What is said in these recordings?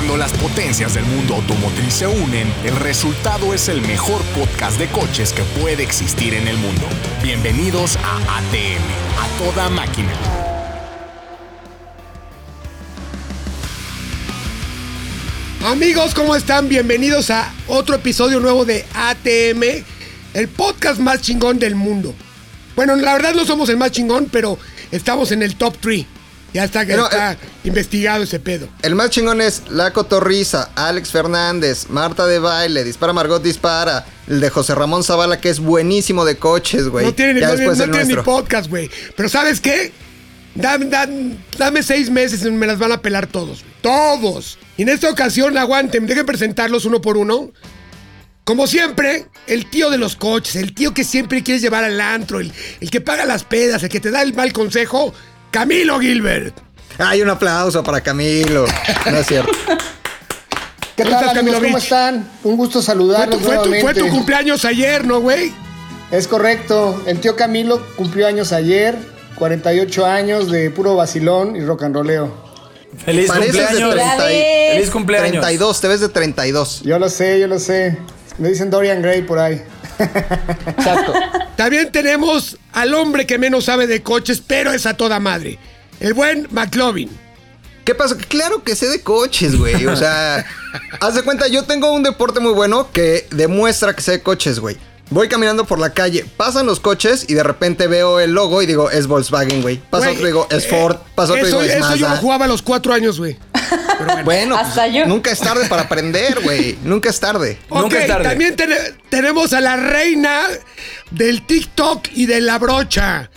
Cuando las potencias del mundo automotriz se unen, el resultado es el mejor podcast de coches que puede existir en el mundo. Bienvenidos a ATM, a toda máquina. Amigos, ¿cómo están? Bienvenidos a otro episodio nuevo de ATM, el podcast más chingón del mundo. Bueno, la verdad no somos el más chingón, pero estamos en el top 3. Ya está, Pero, está eh, investigado ese pedo. El más chingón es La Cotorriza, Alex Fernández, Marta de Baile, Dispara Margot Dispara, el de José Ramón Zavala, que es buenísimo de coches, güey. No tiene, Ya no, después no el tiene ni podcast, güey. Pero ¿sabes qué? Dame, dame- dame seis meses y me las van a pelar todos. Todos. Y en esta ocasión, aguanten, dejen presentarlos uno por uno. Como siempre, el tío de los coches, el tío que siempre quieres llevar al antro, el, el que paga las pedas, el que te da el mal consejo, Camilo Gilbert. Hay un aplauso para Camilo. No es cierto. ¿Qué ¿Cómo tal, amigos? Camilo ¿Cómo Beach? están? Un gusto Fue saludarlos tu, fue tu- fue nuevamente. tu cumpleaños ayer, ¿no, güey? Es correcto. El tío Camilo cumplió años ayer, 48 años de puro vacilón y rock and rolleo. Feliz Pareces de cumpleaños. 30 y- Feliz cumpleaños. 32, te ves de 32. Yo lo sé, yo lo sé. Me dicen Dorian Gray por ahí. Exacto. También tenemos al hombre que menos sabe de coches, pero es a toda madre. El buen McLovin. ¿Qué pasa? Claro que sé de coches, güey. O sea, haz de cuenta, yo tengo un deporte muy bueno que demuestra que sé de coches, güey. Voy caminando por la calle, pasan los coches y de repente veo el logo y digo, es Volkswagen, güey. Pasa otro y digo, es Ford. Pasa otro y digo, es eso yo lo Mazda. jugaba a los cuatro años, güey. Bueno, Hasta pues, yo. nunca es tarde para aprender, güey. Nunca es tarde. Ok, Nunca es tarde. también tene- tenemos a la reina del TikTok y de la brocha.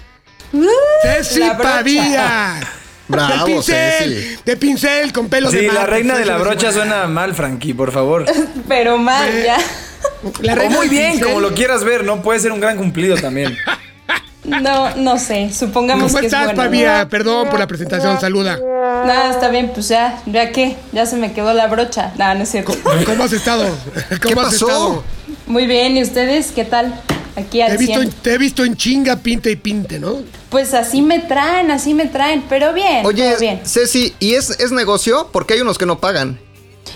Ceci la brocha. Pavía. Bravo, de pincel, Ceci. de pincel con pelos de Sí, la reina de la brocha suena mal, Frankie, por favor. Pero mal, Eh, ya. La O muy bien, pincel. como lo quieras ver, ¿no? Puede ser un gran cumplido también. No, no sé. Supongamos ¿Cómo que estás, es bueno. Perdón por la presentación, saluda. Nada, está bien, pues ya, ya qué, ya se me quedó la brocha. Nada, no es cierto. ¿Cómo has estado? ¿Cómo ¿Qué has pasó? estado? Muy bien, ¿y ustedes qué tal? Aquí Te al he, visto 100. en, te he visto en chinga, pinte y pinte, ¿no? Pues así me traen, así me traen, pero bien, Oye, bien. Ceci, ¿y es, es negocio? Porque hay unos que no pagan.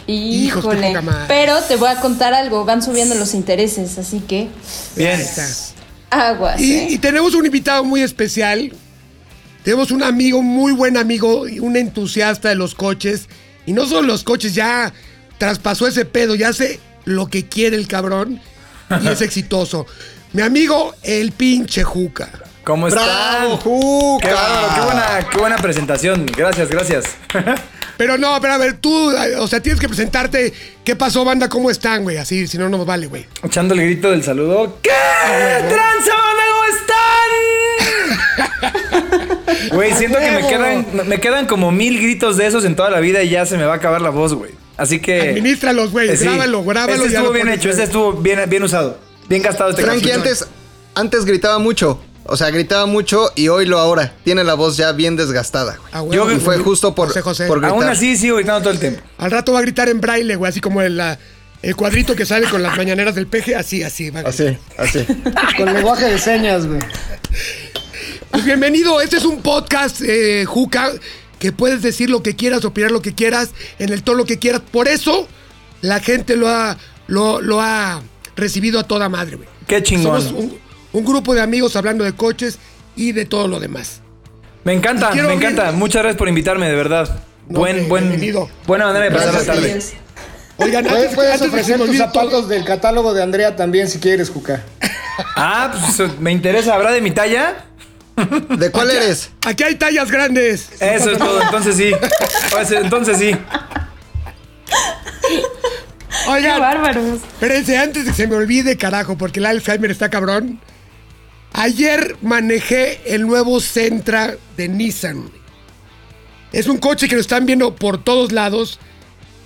Híjole. Pero te voy a contar algo, van subiendo los intereses, así que Bien. aguas. Y, ¿eh? y tenemos un invitado muy especial. Tenemos un amigo, muy buen amigo, y un entusiasta de los coches. Y no solo los coches, ya traspasó ese pedo, ya hace lo que quiere el cabrón y es exitoso. Mi amigo, el pinche Juca. ¿Cómo están? ¡Bravo, Juca! Qué, bárbaro, qué buena, qué buena presentación. Gracias, gracias. Pero no, pero a ver, tú, o sea, tienes que presentarte. ¿Qué pasó, banda? ¿Cómo están, güey? Así, si no, no nos vale, güey. Echando el grito del saludo. ¿Qué? ¡Tranza, banda, ¿Cómo están? Güey, siento que me quedan, me quedan como mil gritos de esos en toda la vida y ya se me va a acabar la voz, güey. Así que. Administralos, güey. Eh, sí. Grábalo, grábalo. Este estuvo lo bien pones, hecho, güey. este estuvo bien, bien usado. Bien gastado este Frankie antes, antes gritaba mucho. O sea, gritaba mucho y hoy lo ahora. Tiene la voz ya bien desgastada. güey. Ah, huevo, y fue justo por, José, José. por gritar. Aún así sigo gritando todo el tiempo. Al rato va a gritar en braille, güey, así como el, la- el cuadrito que sale con las mañaneras del peje, así, así. va a gritar. Así, así. Con lenguaje de señas, güey. Pues bienvenido, este es un podcast, eh, Juca, que puedes decir lo que quieras, opinar lo que quieras, en el tono que quieras. Por eso la gente lo ha, lo, lo ha recibido a toda madre, güey. Qué chingón. Somos un, un grupo de amigos hablando de coches y de todo lo demás. Me encanta, me encanta. Muchas gracias por invitarme, de verdad. No, buen, buen, bienvenido. buena manera de pasar Gracias la tarde. Oigan, Puedes, antes, puedes antes ofrecer me tus todo- zapatos del catálogo de Andrea también si quieres, Juca. Ah, pues me interesa. ¿Habrá de mi talla? ¿De cuál eres? Aquí hay tallas grandes. Eso es todo. Entonces sí. Entonces sí. Qué Oigan, bárbaros. Espérense, antes de que se me olvide, carajo, porque el Alzheimer está cabrón. Ayer manejé el nuevo Sentra de Nissan. Es un coche que lo están viendo por todos lados.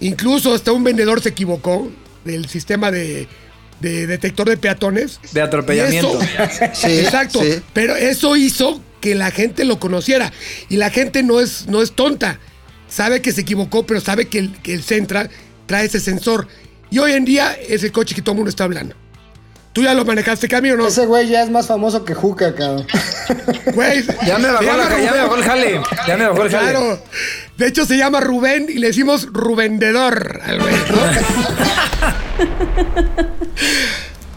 Incluso hasta un vendedor se equivocó del sistema de, de detector de peatones. De atropellamiento. Eso- Sí, Exacto. sí. Pero eso hizo que la gente lo conociera. Y la gente no es, no es tonta. Sabe que se equivocó, pero sabe que el, que el Sentra trae ese sensor. Y hoy en día es el coche que todo el mundo está hablando. ¿Tú ya lo manejaste, Cami, o no? Ese güey ya es más famoso que Juca, cabrón. Güey, Ya me bajó, la- ya me bajó el jale. Ya me bajó el jale. Claro. De hecho, se llama Rubén y le decimos Rubendedor al güey, ¿no?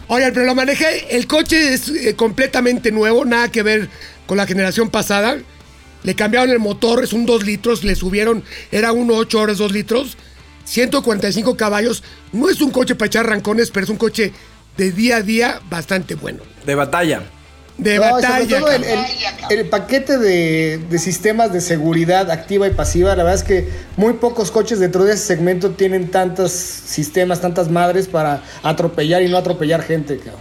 Oigan, pero lo manejé. El coche es eh, completamente nuevo, nada que ver con la generación pasada. Le cambiaron el motor, es un 2 litros, le subieron, era 1.8 horas 2 litros, 145 caballos. No es un coche para echar rancones, pero es un coche de día a día bastante bueno. De batalla. De No, y sobre batalla. todo el, cabrón. el- el paquete de, de sistemas de seguridad activa y pasiva, la verdad es que muy pocos coches dentro de ese segmento tienen tantos sistemas, tantas madres para atropellar y no atropellar gente. cabrón.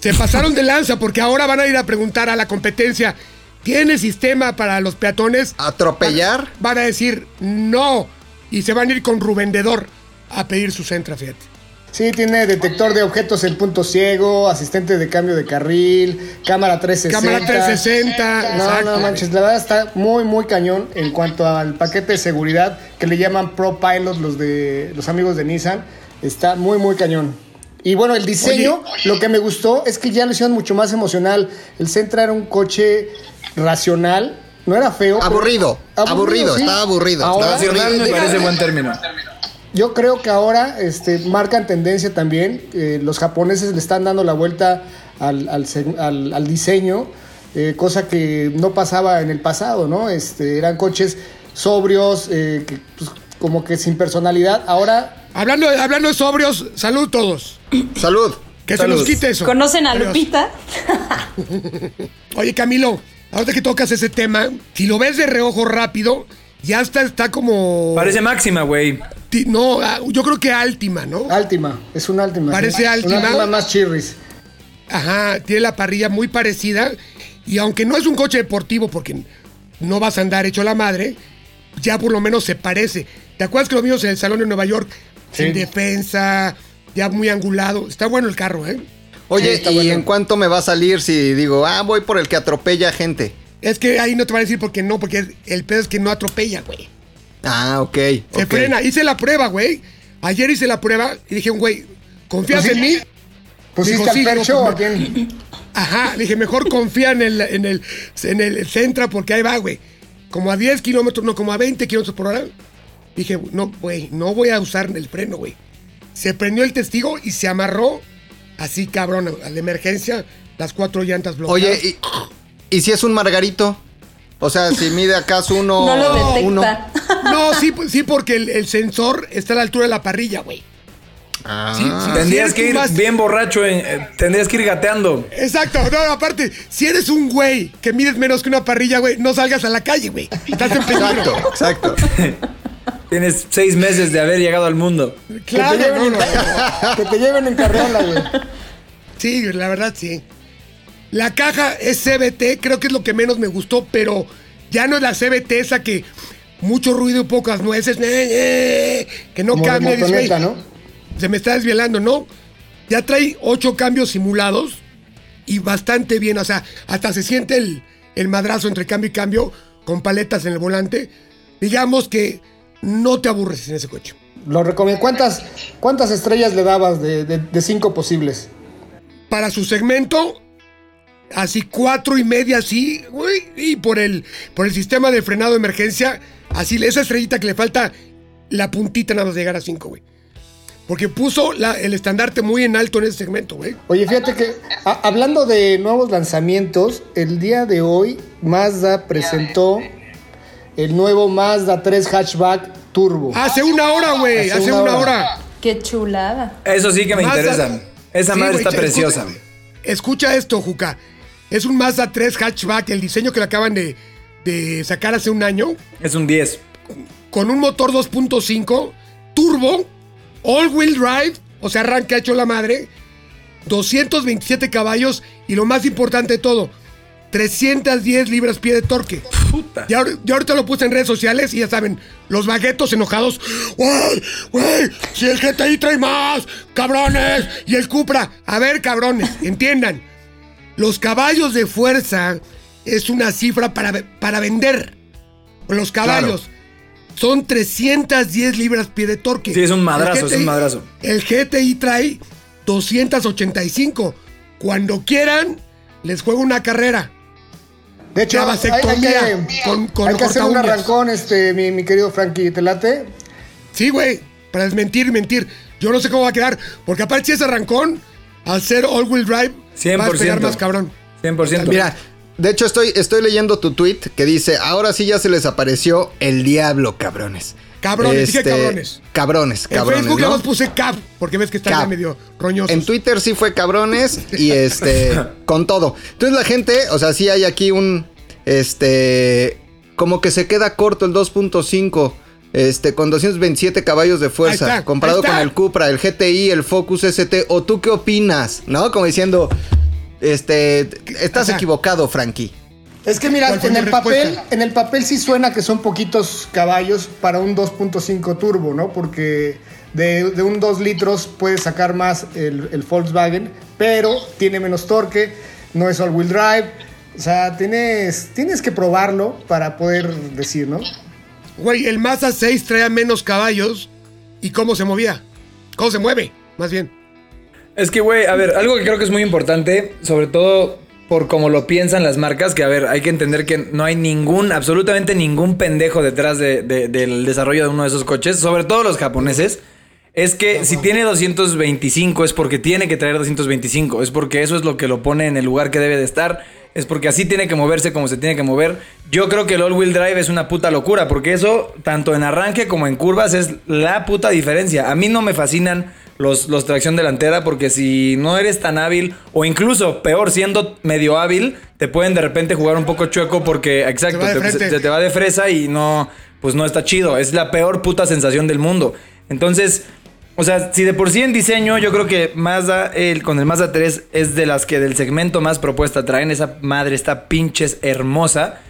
Se pasaron de lanza porque ahora van a ir a preguntar a la competencia, ¿tiene sistema para los peatones? ¿Atropellar? Van a decir no y se van a ir con Rubendedor a pedir su centra, fíjate. Sí, tiene detector de objetos en punto ciego, asistente de cambio de carril, cámara 360. Cámara 360. No, exacto, no manches, la verdad está muy, muy cañón en cuanto al paquete de seguridad que le llaman Pro Pilot los de los amigos de Nissan. Está muy, muy cañón. Y bueno, el diseño, lo que me gustó es que ya lo hicieron mucho más emocional. El Sentra era un coche racional, no era feo. pero- Aburrido, aburrido, estaba aburrido, Ahora- estaba Racional me parece buen término. Yo creo que ahora este, marcan tendencia también. eh, los japoneses le están dando la vuelta al, al seg- al- al diseño, eh, cosa que no pasaba en el pasado, ¿no? Este, eran coches sobrios, eh, que, pues, como que sin personalidad. Ahora, Hablando, hablando de sobrios, salud todos. Salud. Que Salud. se nos quite eso. ¿Conocen a Adiós. Lupita? Oye, Camilo, ahora que tocas ese tema, si lo ves de reojo rápido, ya está, está como... Parece máxima, güey. No, ah, yo creo que Altima, ¿no? Altima, es un Altima. Parece. Altima. Un Altima más chirris. Ajá, tiene la parrilla muy parecida. Y aunque no es un coche deportivo, porque no vas a andar hecho la madre, ya por lo menos se parece. ¿Te acuerdas que lo vimos en el salón de Nueva York? Sí. Sin defensa, ya muy angulado. Está bueno el carro, ¿eh? Oye, Sí, ¿y bueno. en cuánto me va a salir si digo, ah, voy por el que atropella gente? Es que ahí no te van a decir porque no, porque el pedo es que no atropella, güey. Ah, ok. Se ok. frena. Hice la prueba, güey. Ayer hice la prueba y dije, güey, ¿confías Pues sí. en mí? ¿Pusiste Dijo, al sí, Fair digo, Show pues, o quién? Ajá, le dije, mejor confía en el, en el, en el Centra porque ahí va, güey. Como a 10 kilómetros, no, como a 20 kilómetros por hora. Dije, no, güey, no voy a usar el freno, güey. Se prendió el testigo y se amarró así, cabrón, a la emergencia, las cuatro llantas bloqueadas. Oye, ¿y, y si es un margarito? O sea, si mide acaso uno... No lo detecta. uno. No, sí, sí, porque el, el sensor está a la altura de la parrilla, güey. Ah. Sí, sí. Tendrías Si que ir más- bien borracho, en- eh, tendrías que ir gateando. Exacto, no, aparte, si eres un güey que mides menos que una parrilla, güey, no salgas a la calle, güey. Estás en peligro. Exacto, exacto. Tienes seis meses de haber llegado al mundo. Claro, que, te lleven no, no. en, que te lleven en carriola, güey. Sí, la verdad sí. La caja es CBT, creo que es lo que menos me gustó, pero ya no es la CBT esa que mucho ruido y pocas nueces, eh, eh, que no Como cambia, ¿no? se me está desvielando, ¿no? Ya trae ocho cambios simulados y bastante bien, o sea, hasta se siente el, el madrazo entre cambio y cambio con paletas en el volante. Digamos que no te aburres en ese coche. Lo recomiendo. ¿Cuántas, ¿Cuántas estrellas le dabas de, de- de cinco posibles? para su segmento, así cuatro y media, así, güey, y por el, por el sistema de frenado de emergencia, así, esa estrellita que le falta la puntita nada más de llegar a cinco, güey. Porque puso la- el estandarte muy en alto en ese segmento, güey. Oye, fíjate que a- hablando de nuevos lanzamientos, el día de hoy Mazda presentó el nuevo Mazda 3 Hatchback Turbo. Hace una hora, güey, Hace hace una una hora. hora. Qué chulada. Eso sí que me Mazda- interesa. Esa Sí, madre está escucha- preciosa. Escucha esto, Juca. Es un Mazda 3 hatchback, el diseño que le acaban de, de sacar hace un año. Es un 10. con un motor 2.5 turbo, all-wheel drive, o sea, arranca hecho la madre, 227 caballos y lo más importante de todo, 310 libras pie de torque. Puta. Ya, ahor- ya ahorita lo puse en redes sociales y ya saben, los baguetos enojados. ¡Güey! ¡Güey! ¡Si el GTI trae más! ¡Cabrones! Y el Cupra. A ver, cabrones, entiendan. Los caballos de fuerza es una cifra para, para vender. Los caballos son 310 libras pie de torque. Sí, es un madrazo, es un madrazo. El GTI trae 285. Cuando quieran, les juego una carrera. De hecho, La hay, hay que, con- con hay que hacer un arrancón, este, mi, mi querido Frankie, ¿te late? Sí, güey, para desmentir, mentir. Yo no sé cómo va a quedar, porque aparte si es arrancón, al ser all-wheel drive, va a pegar 100%. más cabrón. 100%. Mira, de hecho estoy, estoy leyendo tu tweet que dice, ahora sí ya se les apareció el diablo, cabrones. Cabrones, dije cabrones. Cabrones, En cabrones, Facebook ya ¿no? los puse cap, porque ves que están ya medio roñosos. En Twitter sí fue cabrones y este, con todo. Entonces la gente, o sea, sí hay aquí un, este, como que se queda corto el 2.5. Este, con 227 caballos de fuerza, está, comparado con el Cupra, el GTI, el Focus ST, o tú qué opinas, ¿no? Como diciendo, este, estás Ajá. equivocado, Frankie. Es que mira, ¿Cuál fue en el papel, en el papel sí suena que son poquitos caballos para un 2.5 turbo, ¿no? Porque de, de un 2 litros puedes sacar más el, el Volkswagen, pero tiene menos torque, no es all-wheel drive. O sea, tienes, tienes que probarlo para poder decir, ¿no? Güey, el Mazda 6 traía menos caballos. ¿Y cómo se movía? ¿Cómo se mueve? Más bien. Es que, güey, a ver, algo que creo que es muy importante, sobre todo por cómo lo piensan las marcas, que a ver, hay que entender que no hay ningún, absolutamente ningún pendejo detrás de- de- del desarrollo de uno de esos coches, sobre todo los japoneses. Es que si tiene 225 es porque tiene que traer 225, es porque eso es lo que lo pone en el lugar que debe de estar, es porque así tiene que moverse como se tiene que mover. Yo creo que el all-wheel drive es una puta locura, porque eso, tanto en arranque como en curvas, es la puta diferencia. A mí no me fascinan los, los tracción delantera, porque si no eres tan hábil, o incluso peor, siendo medio hábil, te pueden de repente jugar un poco chueco porque, exacto, de te- se- se te va de fresa y no, pues no está chido. Es la peor puta sensación del mundo. Entonces, o sea, si de por sí en diseño, yo creo que Mazda, el, con el Mazda 3 es de las que del segmento más propuesta traen. Esa madre está pinches hermosa.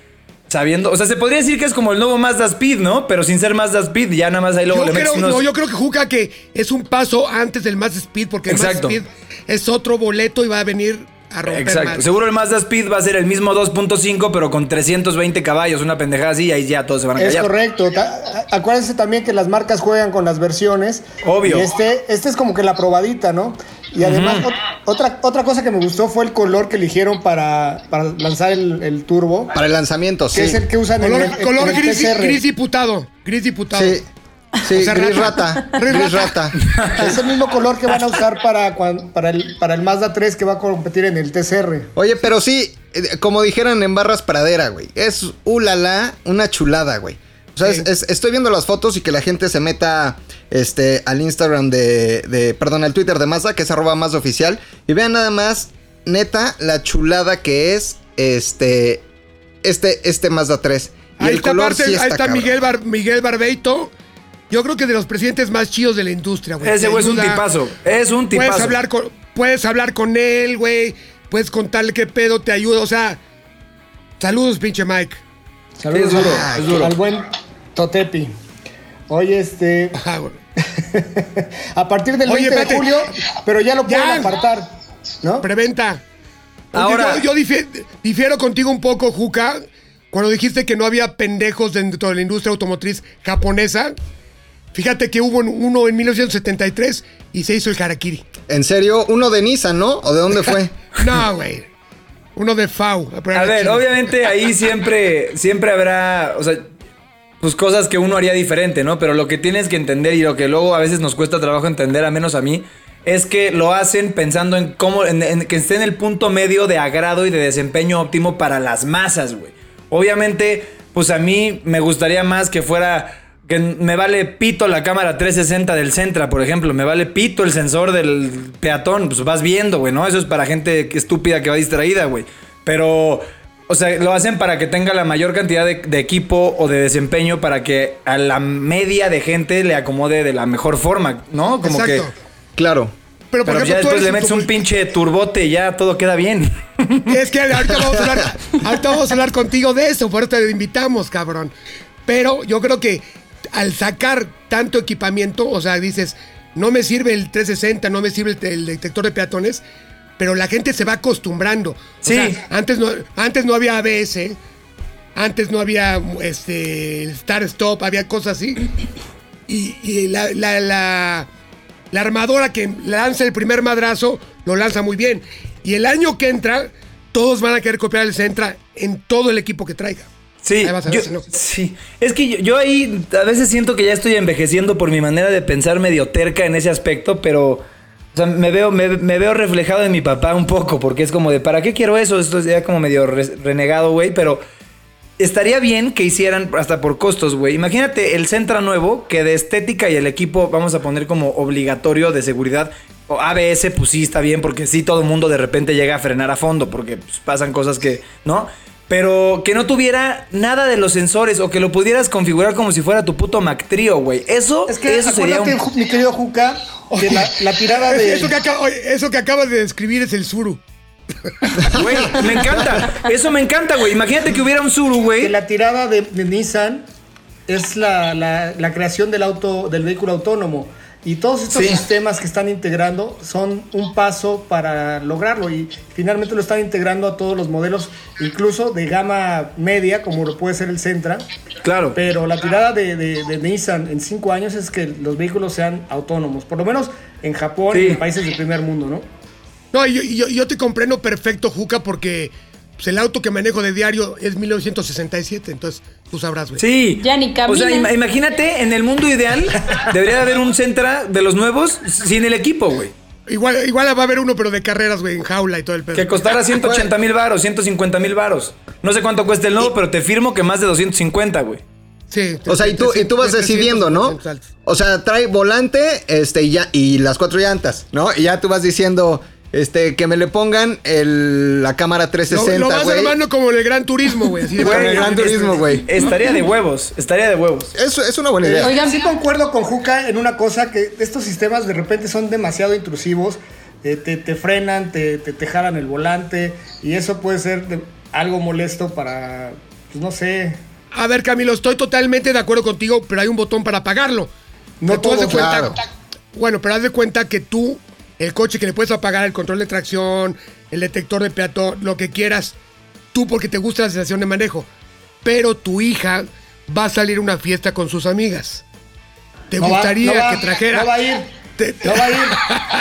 Sabiendo, o sea, se podría decir que es como el nuevo Mazda Speed, ¿no? Pero sin ser Mazda Speed, ya nada más ahí luego Yo le creo, unos... no, yo creo que Juca que es un paso antes del Mazda Speed, porque el Mazda. Speed es otro boleto y va a venir a romper Exacto. más. Seguro el Mazda Speed va a ser el mismo 2.5, pero con 320 caballos, una pendejada así, y ahí ya todos se van a Es callar. correcto. Ta- Acuérdense también que las marcas juegan con las versiones. Obvio. Y este, este es como que la probadita, ¿no? Y además, ot- otra, otra cosa que me gustó fue el color que eligieron para, para lanzar el, el turbo. Para el lanzamiento, sí. Que es el que usan Color, en el, en color el gris, TCR. gris diputado. Gris diputado. Sí, sí, O sea, gris rata. rata. Gris Gris rata. rata. Es el mismo color que van a usar para, para, el, para el Mazda 3 que va a competir en el TCR. Oye, pero sí, eh, como dijeron en Barras Pradera, güey. Es ulala, una chulada, güey. O sea, es- es- estoy viendo las fotos y que la gente se meta este, al Instagram de, de- Perdón, al Twitter de Mazda, que es arroba Mazda oficial. Y vean nada más, neta, la chulada que es este. Este, este Mazda 3. Y Ahí el está, color aparte, sí ahí está, está cabrón. Miguel, Bar- Miguel Barbeito. Yo creo que de los presidentes más chidos de la industria, güey. Ese güey es un tipazo. Es un tipazo. Puedes hablar con, puedes hablar con él, güey. Puedes contarle qué pedo te ayuda. O sea, saludos, pinche Mike. Saludos es duro, al- es duro. al buen Totepi. Oye, este. Güey. a partir del Oye, 20 de julio, pero ya lo pueden Ya. apartar, ¿no? Preventa. Ahora- Yo, yo difie- difiero contigo un poco, Juca, cuando dijiste que no había pendejos dentro de la industria automotriz japonesa. Fíjate que hubo uno en 1973 y se hizo el Harakiri. En serio, uno de Nissan, ¿no? ¿O de dónde fue? No, güey. Uno de FAU. A ver, obviamente ahí siempre, siempre habrá, o sea, pues cosas que uno haría diferente, ¿no? Pero lo que tienes que entender y lo que luego a veces nos cuesta trabajo entender, a menos a mí, es que lo hacen pensando en cómo, en, en que esté en el punto medio de agrado y de desempeño óptimo para las masas, güey. Obviamente, pues a mí me gustaría más que fuera que me vale pito la cámara 360 del Centra, por ejemplo, me vale pito el sensor del peatón, pues vas viendo, güey, ¿no? Eso es para gente estúpida que va distraída, güey. Pero, o sea, lo hacen para que tenga la mayor cantidad de, de equipo o de desempeño para que a la media de gente le acomode de la mejor forma, ¿no? Como Exacto. que... Claro. Pero, por Pero ya ejemplo, tú después le metes un pinche turbote y ya todo queda bien. Es que ahorita vamos, a hablar, ahorita vamos a hablar contigo de eso, por eso te invitamos, cabrón. Pero yo creo que al sacar tanto equipamiento, o sea, dices, no me sirve el 360, no me sirve el, el detector de peatones, pero la gente se va acostumbrando. O Sí. sea, antes no, antes no había ABS, antes no había este, Start Stop, había cosas así. Y, y la, la, la- la armadora que lanza el primer madrazo lo lanza muy bien. Y el año que entra, todos van a querer copiar el Centra en todo el equipo que traiga. Sí, yo- si no. sí. Es que yo, yo ahí a veces siento que ya estoy envejeciendo por mi manera de pensar medio terca en ese aspecto, pero o sea, me veo, me, me veo reflejado en mi papá un poco, porque es como de, ¿para qué quiero eso? Esto es ya como medio re- renegado, güey, pero estaría bien que hicieran hasta por costos, güey. Imagínate el Centra nuevo, que de estética y el equipo vamos a poner como obligatorio de seguridad. O ABS, pues sí está bien, porque sí todo el mundo de repente llega a frenar a fondo, porque pues, pasan cosas que, ¿no? Pero que no tuviera nada de los sensores o que lo pudieras configurar como si fuera tu puto Mac Trio, güey. Eso, Es que eso sería un... Mi querido Juca, que la, la tirada de... Eso que, acaba- oye, eso que acabas de describir es el Suru. Güey, me encanta. Eso me encanta, güey. Imagínate que hubiera un Zuru, que güey. la tirada de, de Nissan es la, la- la creación del auto del vehículo autónomo y todos estos Sí. sistemas que están integrando son un paso para lograrlo y finalmente lo están integrando a todos los modelos incluso de gama media como lo puede ser el Sentra Claro. pero la tirada de, de- de Nissan en cinco años es que los vehículos sean autónomos por lo menos en Japón Sí. y en países del primer mundo ¿no? No, yo, yo, yo te comprendo perfecto, Juca, porque pues, el auto que manejo de diario es 1967, entonces tú sabrás, güey. Sí. Ya ni O sea, imagínate, en el mundo ideal, debería de haber un Centra de los nuevos sin el equipo, güey. Igual, igual va a haber uno, pero de carreras, güey, en jaula y todo el pedo. Que costara 180 mil varos, 150 mil varos. No sé cuánto cuesta el nuevo, pero te firmo que más de 250, güey. Sí, O sea, y tú, y tú vas de 300, decidiendo, ¿no? 400 altos. O sea, trae volante este, y, ya, y las cuatro llantas, ¿no? Y ya tú vas diciendo este, que me le pongan el- la cámara Lo, 360, lo vas güey. armando como en el Gran Turismo, güey. Así de Con el Gran Turismo, güey. Estaría de huevos, estaría de huevos. Eso es una buena idea. Oigan, Sí concuerdo con Juca en una cosa, que estos sistemas de repente son demasiado intrusivos, eh, te, te frenan, te, te, te jalan el volante, y eso puede ser de- algo molesto para, pues no sé, A ver, Camilo, estoy totalmente de acuerdo contigo, pero hay un botón para apagarlo. No Que tú haz de todo, cuenta- claro. Bueno, pero haz de cuenta que tú, el coche que le puedes apagar, el control de tracción, el detector de peatón, lo que quieras, tú porque te gusta la sensación de manejo. Pero tu hija va a salir a una fiesta con sus amigas. ¿Te No va- gustaría no que trajera? No va a ir, no va a ir.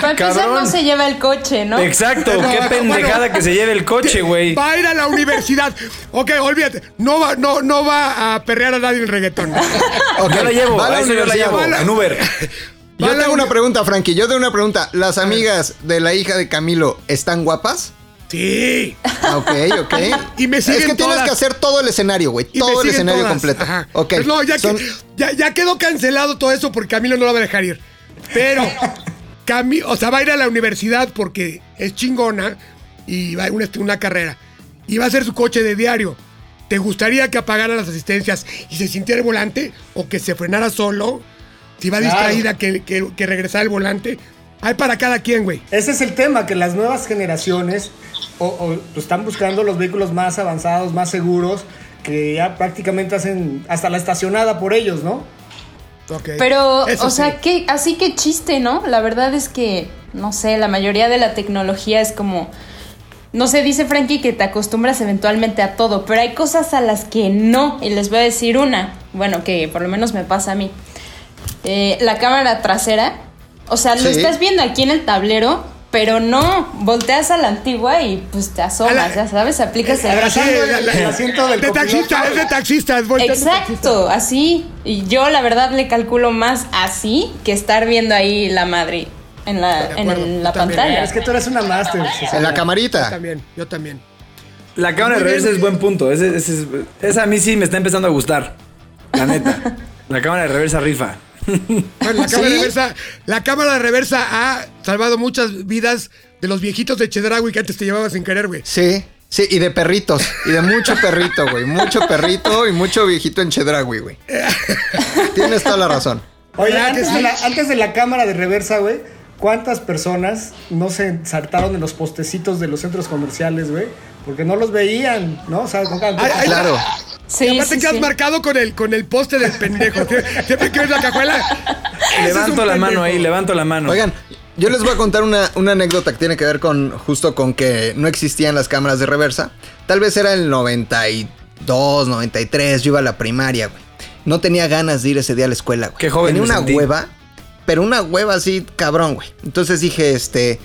para empezar no se lleva el coche, ¿no? Exacto, No, qué pendejada bueno. que se lleve el coche, güey. Va a ir a la universidad. ok, olvídate. No va, no, no va a perrear a nadie el reggaetón. Ok, Yo la llevo, va a la a eso yo la llevo, la- en Uber. Yo la tengo una pregunta, Frankie. Yo tengo una pregunta. ¿Las amigas de la hija de Camilo están guapas? Sí. Ah, Ok, ok. Y me Es que siguen tienes todas. que hacer todo el escenario, güey. Y me Todo el siguen escenario todas. completo. Ajá. Ok. Pues no, ya, que- Son- ya, ya quedó cancelado todo eso porque Camilo no la va a dejar ir. Pero, Cami, o sea, va a ir a la universidad porque es chingona y va a una, una carrera. Y va a ser su coche de diario. ¿Te gustaría que apagara las asistencias y se sintiera el volante? ¿O que se frenara solo? Si va Claro. distraída, que, que, que regresara el volante. Hay para cada quien, güey. Ese es el tema, que las nuevas generaciones o, o, pues, están buscando los vehículos más avanzados, más seguros, que ya prácticamente hacen hasta la estacionada por ellos, ¿no? Ok. Pero, Eso o sí. sea, que, así que chiste, ¿no? La verdad es que, no sé, la mayoría de la tecnología es como. No sé, dice Frankie que te acostumbras eventualmente a todo, pero hay cosas a las que no. Y les voy a decir una, bueno, que por lo menos me pasa a mí. Eh, la cámara trasera, o sea, lo Sí. estás viendo aquí en el tablero, pero no, volteas a la antigua y pues te asomas, la- ya sabes, aplicas el asiento del de taxista, es de taxista, es. Exacto, así. Y yo la verdad le calculo más así que estar viendo ahí la madre en la, en la también. pantalla. Es que tú eres una máster. En la Susana. Yo camarita. también, yo también. La cámara de reversa es buen punto. Ese- ese es- esa a mí sí me está empezando a gustar. La neta. La cámara de reversa rifa. Bueno, la cámara, reversa, la cámara de reversa ha salvado muchas vidas de los viejitos de Chedraui que antes te llevabas sin querer, güey. Sí, sí, y de perritos. Y de mucho perrito, güey. Mucho perrito y mucho viejito en Chedraui, güey. Tienes toda la razón. Oye, ¿Verdad que antes, sí? de la, antes de la cámara de reversa, güey, ¿cuántas personas no se ensartaron en los postecitos de los centros comerciales, güey? Porque no los veían, ¿no? O sea, con Ay, ay, Claro. Sí, y aparte sí, quedas sí. marcado con el, con el poste del pendejo. Sie- Siempre que ves la cajuela. Levanto la mano ahí, levanto la mano. Oigan, yo les voy a contar una, una anécdota que tiene que ver con justo con que no existían las cámaras de reversa. Tal vez era el 92, 93, yo iba a la primaria, güey. No tenía ganas de ir ese día a la escuela, güey. Qué joven Tenía una sentí. hueva, pero una hueva así, cabrón, güey. Entonces dije, este,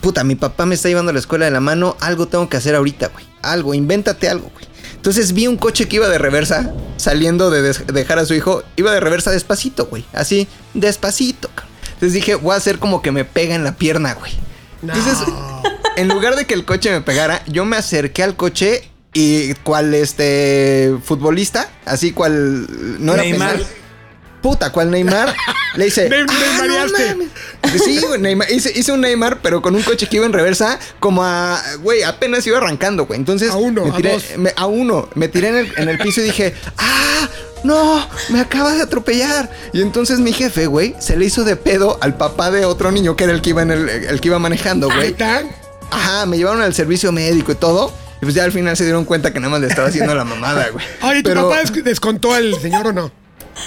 puta, mi papá me está llevando a la escuela de la mano, algo tengo que hacer ahorita, güey. algo, invéntate algo, güey. Entonces vi un coche que iba de reversa, saliendo de dejar a su hijo, iba de reversa despacito, güey. Así, despacito. Entonces dije, voy a hacer como que me pega en la pierna, güey. Entonces, en lugar de que el coche me pegara, yo me acerqué al coche y cual este futbolista, así cual no era Neymar. penal. Puta, cual Neymar le dice, "Ah, no Neymareaste". mames". Sí, güey, Neymar, hice, hice un Neymar, pero con un coche que iba en reversa, como a, güey, apenas iba arrancando, güey. Entonces, A uno, me a tiré, dos. me- a uno, me tiré en el, en el piso y dije, ah, no, me acaba de atropellar. Y entonces mi jefe, güey, se le hizo de pedo al papá de otro niño que era el que iba en el, el que iba manejando, güey. Ajá, me llevaron al servicio médico y todo. Y pues ya al final se dieron cuenta que nada más le estaba haciendo la mamada, güey. Oye, ¿tu Pero papá des- descontó al señor o no?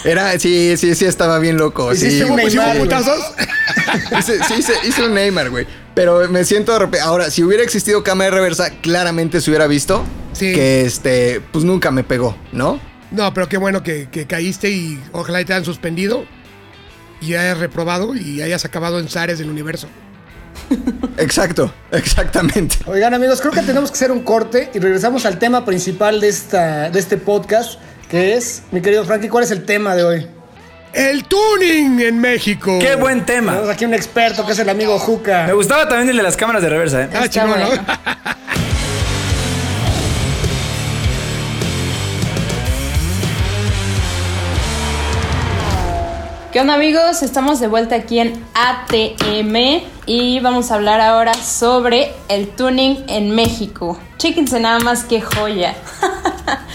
Era, sí, sí, sí, estaba bien loco. Sí, Hiciste un güey. ¿Sí hubo Neymar, putazos? Hice, sí, hice, hice un Neymar, güey. Pero me siento de repente. Ahora, si hubiera existido cámara de reversa, claramente se hubiera visto Sí. que este, pues nunca me pegó, ¿no? No, pero qué bueno que, que caíste y ojalá y te hayan suspendido y hayas reprobado y hayas acabado en Zares del universo. Exacto, exactamente. Oigan amigos, creo que tenemos que hacer un corte y regresamos al tema principal de, esta, de este podcast, que es, mi querido Frankie, ¿cuál es el tema de hoy? El tuning en México. Qué buen tema. Tenemos aquí un experto que es el amigo Juca. Me gustaba también el de las cámaras de reversa, ¿eh? Ah, chingón, ¿no? ¿Qué onda amigos? Estamos de vuelta aquí en ATM y vamos a hablar ahora sobre el tuning en México. Chéquense nada más qué joya.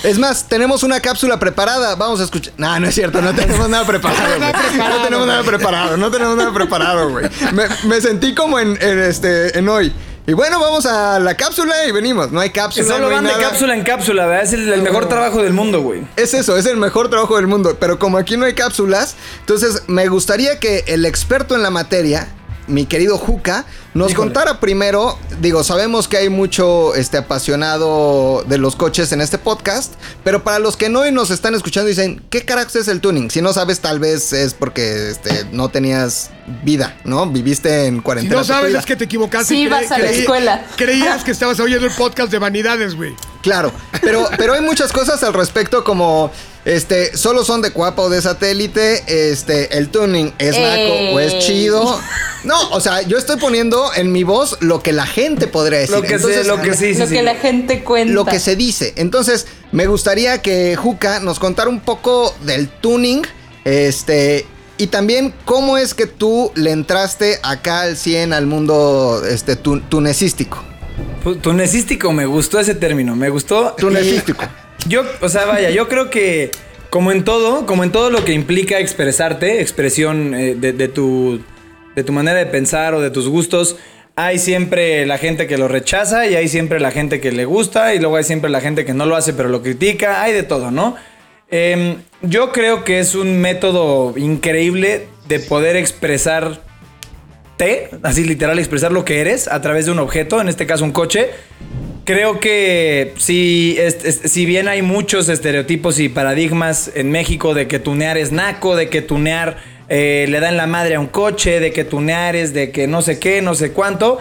Es más, tenemos una cápsula preparada. Vamos a escuchar. No, no es cierto, no tenemos nada preparado. Güey. No tenemos nada preparado, no tenemos nada preparado, güey. Me, me sentí como en, en este, en hoy. Y bueno, vamos a la cápsula y venimos. No hay cápsula. solo no van de nada. cápsula en cápsula, ¿verdad? Es el, el mejor trabajo del mundo, güey. Es eso, es el mejor trabajo del mundo. Pero como aquí no hay cápsulas, entonces me gustaría que el experto en la materia, mi querido Juca, nos Híjole. contara primero. Digo, sabemos que hay mucho este, apasionado de los coches en este podcast, pero para los que no y nos están escuchando dicen, ¿qué carajo es el tuning? Si no sabes, tal vez es porque este, no tenías vida, ¿no? Viviste en Si cuarentena. no sabes es que te equivocaste. Sí, y vas a la escuela. Creías que estabas oyendo el podcast de vanidades, güey. Claro, pero, pero hay muchas cosas al respecto como este, solo son de cuapa o de satélite, este, el tuning es naco o es chido. No, o sea, yo estoy poniendo en mi voz lo que la gente podría decir. Lo que, se, lo que sí, sí, Lo sí. que la gente cuenta. lo que se dice. Entonces, me gustaría que Juca nos contara un poco del tuning, este, y también cómo es que tú le entraste acá al 100 al mundo este, tu- tunecístico. Pu- Tunecístico, me gustó ese término, me gustó. Tunecístico. Yo, o sea, vaya, yo creo que como en todo, como en todo lo que implica expresarte, expresión eh, de, tu, de tu manera de pensar o de tus gustos, hay siempre la gente que lo rechaza y hay siempre la gente que le gusta y luego hay siempre la gente que no lo hace pero lo critica, hay de todo, ¿no? Em, yo creo que es un método increíble de poder expresar te, así literal expresar lo que eres a través de un objeto, en este caso un coche. Creo que si, si bien hay muchos estereotipos y paradigmas en México de que tunear es naco, de que tunear eh, le dan la madre a un coche, de que tunear es de que no sé qué, no sé cuánto,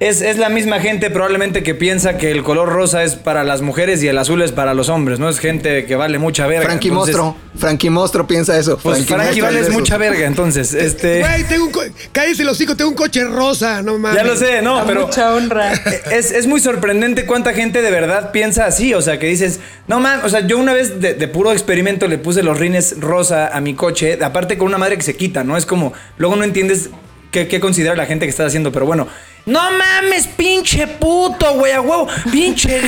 es, es la misma gente probablemente que piensa que el color rosa es para las mujeres y el azul es para los hombres, ¿no? Es gente que vale mucha verga. Frankie entonces- Mostro. Frankie Mostro piensa eso. Pues Frankie dice eso. mucha verga, entonces, este... Güey, tengo un cállese el hocico, tengo un coche rosa, no mames. Ya lo sé, no, A pero... mucha honra. Es, es muy sorprendente cuánta gente de verdad piensa así. O sea, que dices, no man, o sea, yo una vez de, de puro experimento le puse los rines rosa a mi coche, aparte con una madre que se quita, ¿no? Es como, luego no entiendes qué, qué considera la gente que está haciendo, pero bueno. No mames, pinche puto, güey, a huevo, pinche.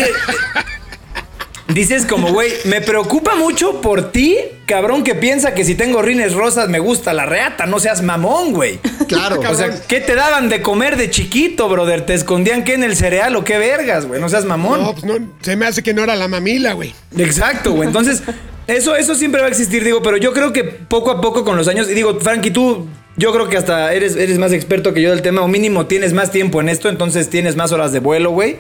Dices como, güey, me preocupa mucho por ti, cabrón, que piensa que si tengo rines rosas me gusta la reata, no seas mamón, güey. Claro. O sea, ¿qué te daban de comer de chiquito, brother? ¿Te escondían qué en el cereal o qué vergas, güey? No seas mamón. No, pues no, se me hace que no era la mamila, güey. Exacto, güey. Entonces, eso, eso siempre va a existir, digo, pero yo creo que poco a poco con los años, y digo, Frankie, tú, yo creo que hasta eres, eres más experto que yo del tema, o mínimo tienes más tiempo en esto, entonces tienes más horas de vuelo, güey.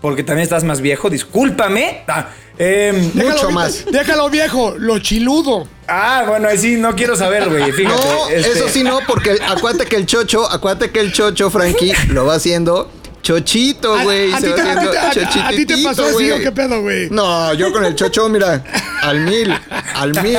Porque también estás más viejo, discúlpame. Ah, em, Mucho más. Déjalo viejo, lo chiludo. ah, bueno, ahí sí, no quiero saber, güey. Fíjate. No, este- eso sí no, porque acuérdate que el chocho, acuérdate que el chocho, Frankie, lo va haciendo Chochito, ¿A- güey. ¿A, se ti va te- a a- a ti te pasó así o qué pedo, güey? No, yo con el chocho, mira, al mil, al mil.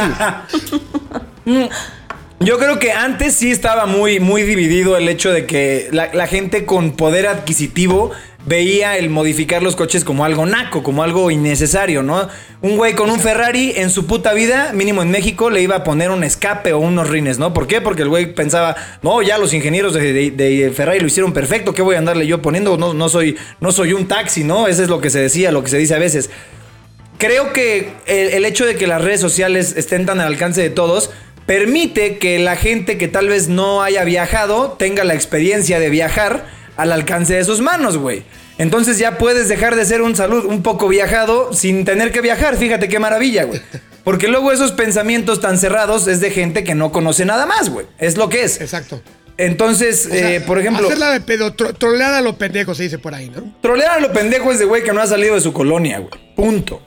Yo creo que antes sí estaba muy, muy dividido el hecho de que la, gente con poder adquisitivo veía el modificar los coches como algo naco, como algo innecesario, ¿no? Un güey con un Ferrari en su puta vida, mínimo en México, le iba a poner un escape o unos rines, ¿no? ¿Por qué? Porque el güey pensaba, no, ya los ingenieros de Ferrari lo hicieron perfecto, ¿qué voy a andarle yo poniendo? No, no, soy, no soy un taxi, ¿no? Eso es lo que se decía, lo que se dice a veces. Creo que el, el hecho de que las redes sociales estén tan al alcance de todos permite que la gente que tal vez no haya viajado tenga la experiencia de viajar al alcance de sus manos, güey. Entonces ya puedes dejar de ser un salud un poco viajado sin tener que viajar. Fíjate qué maravilla, güey. Porque luego esos pensamientos tan cerrados es de gente que no conoce nada más, güey. Es lo que es. Exacto. Entonces, O sea, eh, por ejemplo, Hacerla de pedo, tro- trolear a lo pendejo, se dice por ahí, ¿no? Trolear a lo pendejo es de güey que no ha salido de su colonia, güey. Punto.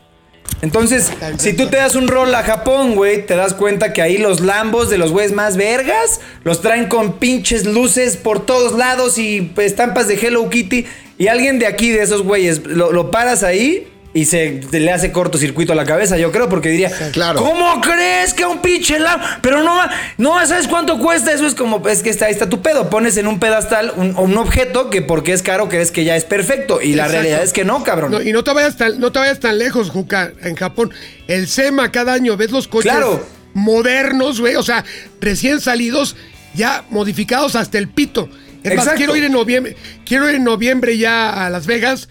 Entonces, si tú te das un rol a Japón, güey, te das cuenta que ahí los lambos de los güeyes más vergas los traen con pinches luces por todos lados y estampas de Hello Kitty. Y alguien de aquí, de esos güeyes, lo, lo paras ahí y se le hace cortocircuito a la cabeza, yo creo, porque diría, Claro. ¿cómo crees que un pinche lambo? Pero no, no, ¿sabes cuánto cuesta? Eso es como, es que está, ahí está tu pedo. Pones en un pedestal un, un objeto que porque es caro crees que ya es perfecto. Y la Exacto. realidad es que no, cabrón. No, y no te vayas tan, no te vayas tan lejos, Juca, en Japón. El SEMA cada año, ves los coches Claro. modernos, güey, o sea, recién salidos, ya modificados hasta el pito. Es más, quiero ir en noviembre, quiero ir en noviembre ya a Las Vegas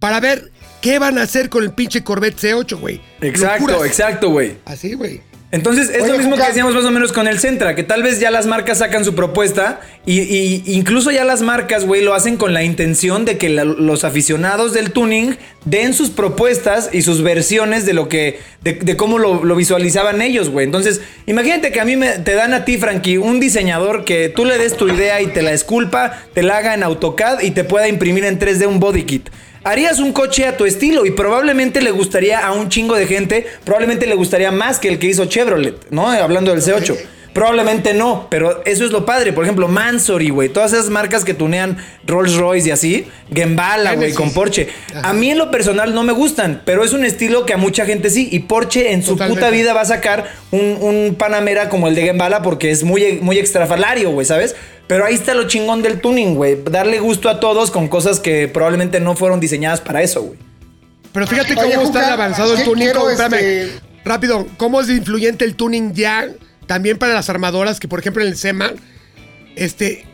para ver qué van a hacer con el pinche Corvette C8, güey. Exacto, Locuras. exacto, güey. Así, güey. Entonces, es Oye, lo mismo Juca. que decíamos más o menos con el Centra, que tal vez ya las marcas sacan su propuesta y, y incluso ya las marcas, güey, lo hacen con la intención de que la- los aficionados del tuning den sus propuestas y sus versiones de lo que, de, de cómo lo, lo visualizaban ellos, güey. Entonces, imagínate que a mí me, te dan a ti, Frankie, un diseñador que tú le des tu idea y te la esculpa, te la haga en AutoCAD y te pueda imprimir en 3D un body kit. Harías un coche a tu estilo y probablemente le gustaría a un chingo de gente, probablemente le gustaría más que el que hizo Chevrolet, ¿no? Hablando del C8. Probablemente no, pero eso es lo padre. Por ejemplo, Mansory, güey. Todas esas marcas que tunean Rolls Royce y así. Gembala, güey, con Porsche. A mí en lo personal no me gustan, pero es un estilo que a mucha gente sí. Y Porsche en su Totalmente. puta vida va a sacar un, un Panamera como el de Gembala porque es muy, muy extrafalario, güey, ¿sabes? Pero ahí está lo chingón del tuning, güey. Darle gusto a todos con cosas que probablemente no fueron diseñadas para eso, güey. Pero fíjate Oye, cómo está Juca, avanzado el ¿qué tuning. espérame, este- rápido, cómo es influyente el tuning ya también para las armadoras, que por ejemplo en el SEMA, este,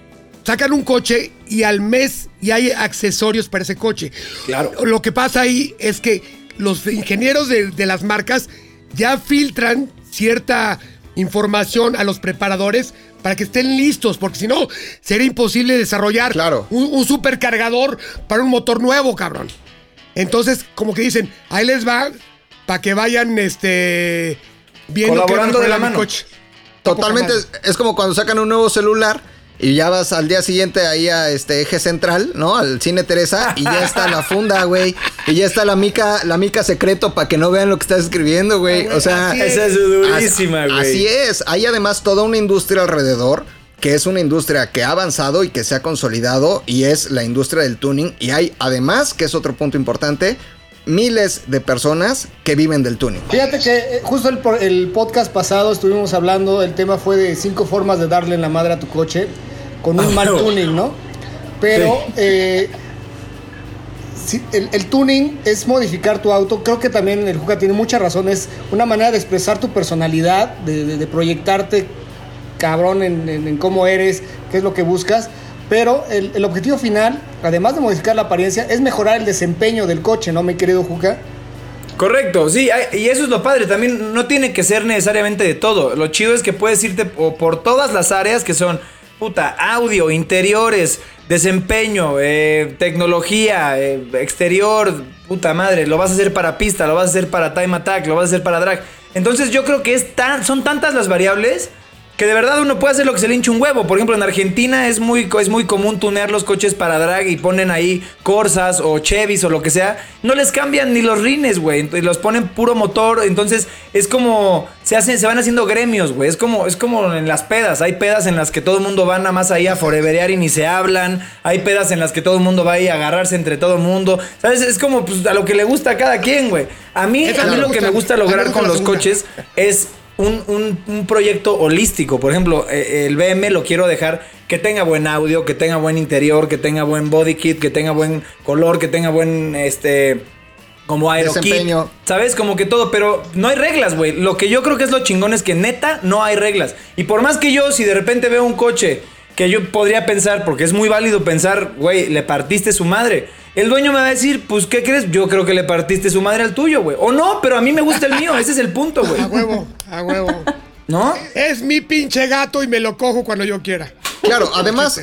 sacan un coche y al mes ya hay accesorios para ese coche. Claro. Lo que pasa ahí es que los ingenieros de, de las marcas ya filtran cierta información a los preparadores para que estén listos, porque si no, sería imposible desarrollar Claro. un, un supercargador para un motor nuevo, cabrón. Entonces, como que dicen, ahí les va para que vayan este viendo Colaborando a de la mano. coche. Totalmente, es como cuando sacan un nuevo celular y ya vas al día siguiente ahí a este eje central, ¿no? Al cine Teresa y ya está la funda, güey. Y ya está la mica, la mica secreto para que no vean lo que estás escribiendo, güey. O sea. Esa es durísima, así, güey. así es. Hay además toda una industria alrededor que es una industria que ha avanzado y que se ha consolidado y es la industria del tuning y hay además, que es otro punto importante, miles de personas que viven del tuning. Fíjate que eh, justo el, por- el podcast pasado estuvimos hablando, el tema fue de cinco formas de darle en la madre a tu coche con un Ah, mal tuning, ¿no? Pero Sí. eh, sí, el, el tuning es modificar tu auto. Creo que también el Juca tiene mucha razón. Es una manera de expresar tu personalidad, de, de- de proyectarte cabrón en, en- en cómo eres, qué es lo que buscas. Pero el, el objetivo final, además de modificar la apariencia, es mejorar el desempeño del coche, ¿no, mi querido Juca? Correcto, sí, y eso es lo padre, también no tiene que ser necesariamente de todo. Lo chido es que puedes irte po- por todas las áreas que son, puta, audio, interiores, desempeño, eh, tecnología, eh, exterior, puta madre, lo vas a hacer para pista, lo vas a hacer para time attack, lo vas a hacer para drag. Entonces yo creo que es tan, son tantas las variables que de verdad uno puede hacer lo que se le hincha un huevo. Por ejemplo, en Argentina es muy, es muy común tunear los coches para drag y ponen ahí Corsas o Chevys o lo que sea. No les cambian ni los rines, güey. Los ponen puro motor. Entonces es como. Se, hacen, se van haciendo gremios, güey. Es como, es como en las pedas. Hay pedas en las que todo el mundo va nada más ahí a foreverear y ni se hablan. Hay pedas en las que todo el mundo va ahí a agarrarse entre todo el mundo. ¿Sabes? Es como pues, a lo que le gusta a cada quien, güey. A mí, a mí lo que me gusta lograr con los coches es un, proyecto holístico. Por ejemplo, eh, el BM lo quiero dejar que tenga buen audio, que tenga buen interior, que tenga buen body kit, que tenga buen color, que tenga buen este como aero ¿Sabes? Como que todo, pero no hay reglas, güey. Lo que yo creo que es lo chingón es que neta no hay reglas. Y por más que yo si de repente veo un coche que yo podría pensar, porque es muy válido pensar, güey, le partiste su madre. El dueño me va a decir, pues, ¿qué crees? Yo creo que le partiste su madre al tuyo, güey. O no, pero a mí me gusta el mío. Ese es el punto, güey. A huevo, a huevo. ¿No? Es mi pinche gato y me lo cojo cuando yo quiera. Claro, además,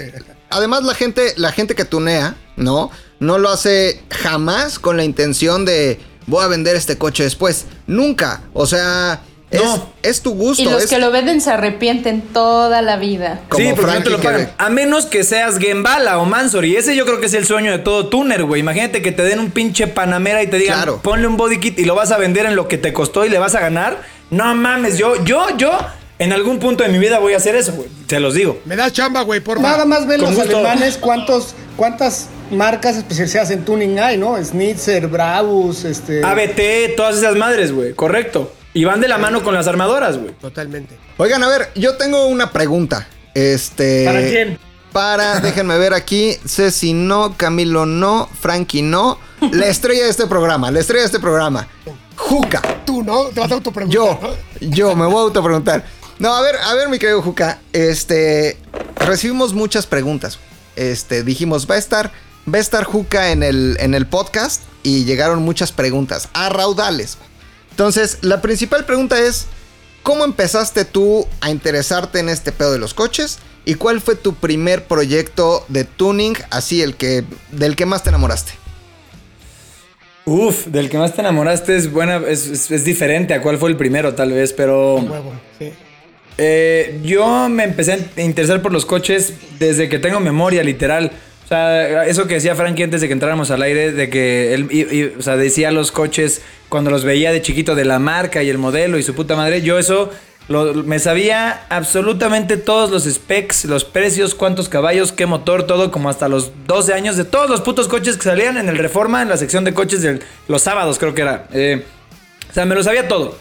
además la gente, la gente que tunea, ¿no? No lo hace jamás con la intención de voy a vender este coche después. Nunca. O sea, es, tu gusto. Y los que lo venden se arrepienten toda la vida. sí, porque no te lo pagan. A menos que seas Gembala o Mansor. Y ese yo creo que es el sueño de todo tuner, güey. Imagínate que te den un pinche Panamera y te digan, ponle un body kit y lo vas a vender en lo que te costó y le vas a ganar. No mames, yo, yo, yo, en algún punto de mi vida voy a hacer eso, güey. Se los digo. Me das chamba, güey, por Nada más ven los alemanes cuántos, cuántas marcas especializadas en tuning hay, ¿no? Schnitzer, Brabus, este... ABT, todas esas madres, güey. Correcto. Y van de la mano con las armadoras, güey. Totalmente. Oigan, a ver, yo tengo una pregunta. Este. ¿Para quién? Para, déjenme ver aquí. Ceci no, Camilo no, Frankie no. La estrella de este programa, la estrella de este programa. Juca. Tú, ¿no? Te vas a autopreguntar. Yo, yo me voy a autopreguntar. No, a ver, a ver, mi querido Juca. Este. Recibimos muchas preguntas. Este, dijimos, va a estar. Va a estar Juca en el, en el podcast. Y llegaron muchas preguntas. A raudales. Entonces, la principal pregunta es, ¿cómo empezaste tú a interesarte en este pedo de los coches? ¿Y cuál fue tu primer proyecto de tuning, así el que del que más te enamoraste? Uf, del que más te enamoraste es buena, es, diferente a cuál fue el primero, tal vez, pero. Eh, yo me empecé a interesar por los coches desde que tengo memoria, literal. O sea, eso que decía Frankie antes de que entráramos al aire, de que él, o sea, decía los coches cuando los veía de chiquito de la marca y el modelo y su puta madre, yo eso me sabía absolutamente todos los specs, los precios, cuántos caballos, qué motor, todo, como hasta los 12 años de todos los putos coches que salían en el Reforma, en la sección de coches de los sábados, creo que era. Eh, o sea, me lo sabía todo.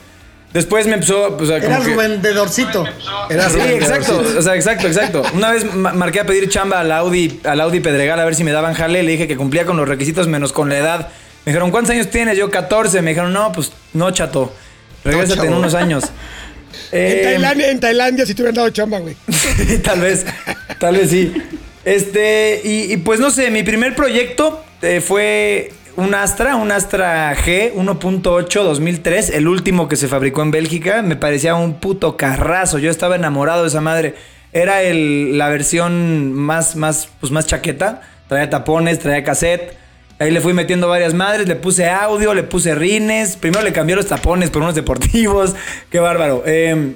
Después me empezó. Pues, Era su vendedorcito. Era sí, exacto. O sea, exacto, exacto. Una vez marqué a pedir chamba al Audi, al Audi Pedregal a ver si me daban jale. Le dije que cumplía con los requisitos menos con la edad. Me dijeron, ¿cuántos años tienes? Yo 14. Me dijeron, no, pues no, chato. Regrésate en unos años. en, eh, Tailandia, en Tailandia si te hubieran dado chamba, güey. tal vez, tal vez sí. Este, y, pues no sé, mi primer proyecto eh, fue un Astra, un Astra G 1.8 2003, el último que se fabricó en Bélgica. Me parecía un puto carrazo. Yo estaba enamorado de esa madre. Era el, la versión más, más, pues más chaqueta. Traía tapones, traía cassette. Ahí le fui metiendo varias madres, le puse audio, le puse rines. Primero le cambié los tapones por unos deportivos. Qué bárbaro. Eh,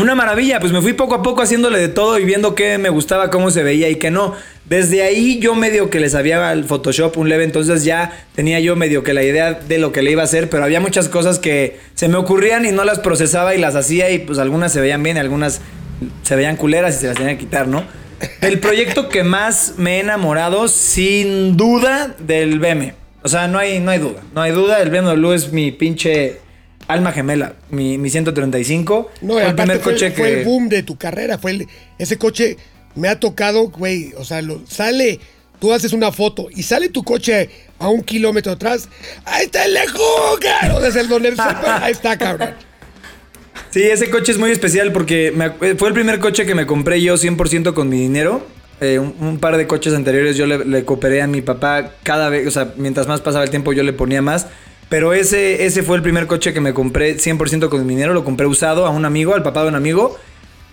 una maravilla, pues me fui poco a poco haciéndole de todo y viendo qué me gustaba, cómo se veía y qué no. Desde ahí yo medio que le sabía al Photoshop un leve, entonces ya tenía yo medio que la idea de lo que le iba a hacer, pero había muchas cosas que se me ocurrían y no las procesaba y las hacía y pues algunas se veían bien y algunas se veían culeras y se las tenía que quitar, ¿no? El proyecto que más me he enamorado, sin duda, del BM. O sea, no hay, no hay duda, no hay duda, el BMW es mi pinche alma gemela, mi, mi 135. No, fue el primer coche que... fue el boom de tu carrera, fue ese coche me ha tocado, güey, o sea, lo, sale, tú haces una foto y sale tu coche a un kilómetro atrás, ahí está el Lejuca, desde el donde ahí está, cabrón. Sí, ese coche es muy especial porque fue el primer coche que me compré yo 100% con mi dinero. Eh, un, par de coches anteriores yo le, le, cooperé a mi papá cada vez, o sea, mientras más pasaba el tiempo yo le ponía más. Pero ese, ese fue el primer coche que me compré 100% con mi dinero. Lo compré usado a un amigo, al papá de un amigo.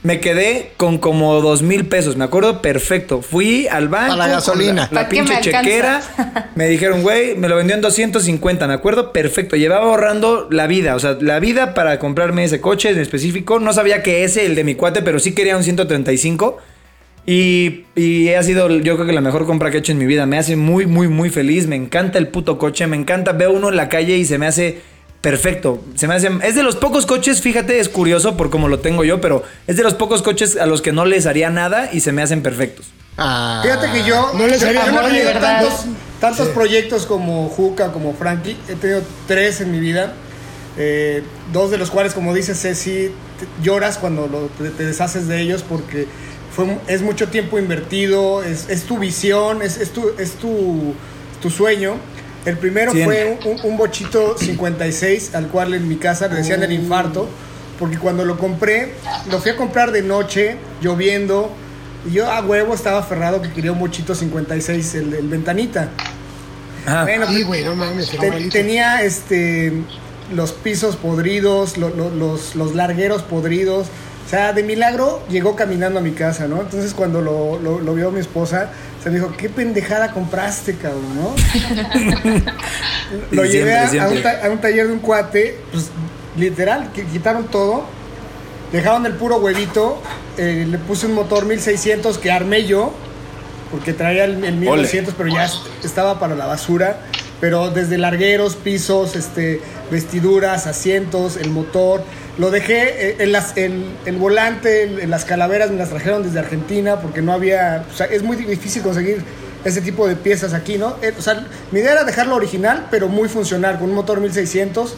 Me quedé con como dos mil pesos, me acuerdo perfecto. Fui al banco. A la gasolina. La, la ¿Pa' qué me pinche chequera. Me dijeron, güey, me lo vendió en 250, me acuerdo perfecto. Llevaba ahorrando la vida, o sea, la vida para comprarme ese coche en específico. No sabía que ese, el de mi cuate, pero sí quería un 135. Y, y ha sido, yo creo que la mejor compra que he hecho en mi vida. Me hace muy, muy, muy feliz. Me encanta el puto coche. Me encanta. Veo uno en la calle y se me hace perfecto. Se me hace. Es de los pocos coches, fíjate, es curioso por cómo lo tengo yo, pero es de los pocos coches a los que no les haría nada y se me hacen perfectos. Ah. Fíjate que yo No les haría no verdad. tantos, tantos proyectos como Juca, como Frankie. He tenido tres en mi vida. Eh, dos de los cuales, como dice Ceci, te- lloras cuando lo- te, te deshaces de ellos porque fue, es mucho tiempo invertido, es, es tu visión, es, es tu, es tu, tu sueño. El primero fue un, un bochito 56, al cual en mi casa le decían el infarto, porque cuando lo compré, lo fui a comprar de noche, lloviendo, y yo a huevo estaba aferrado que quería un bochito 56, el, el ventanita. Ajá. Bueno, Sí, güey, no mames. te- igualito. tenía este los pisos podridos, lo- lo- los, los largueros podridos. O sea, de milagro llegó caminando a mi casa, ¿no? Entonces cuando lo, lo- lo vio mi esposa, se me dijo, ¿qué pendejada compraste, cabrón, no? lo llevé a, un siempre. ta- a un taller de un cuate, pues literal, que quitaron todo, dejaron el puro huevito, eh, le puse un motor 1600 que armé yo, porque traía el, el 1200, pero ya est- estaba para la basura. Pero desde largueros, pisos, este, vestiduras, asientos, el motor. Lo dejé, eh, en las- el, el volante, el- las calaveras me las trajeron desde Argentina porque no había. O sea, es muy difícil conseguir ese tipo de piezas aquí, ¿no? Eh, o sea, mi idea era dejarlo original, pero muy funcional, con un motor 1600.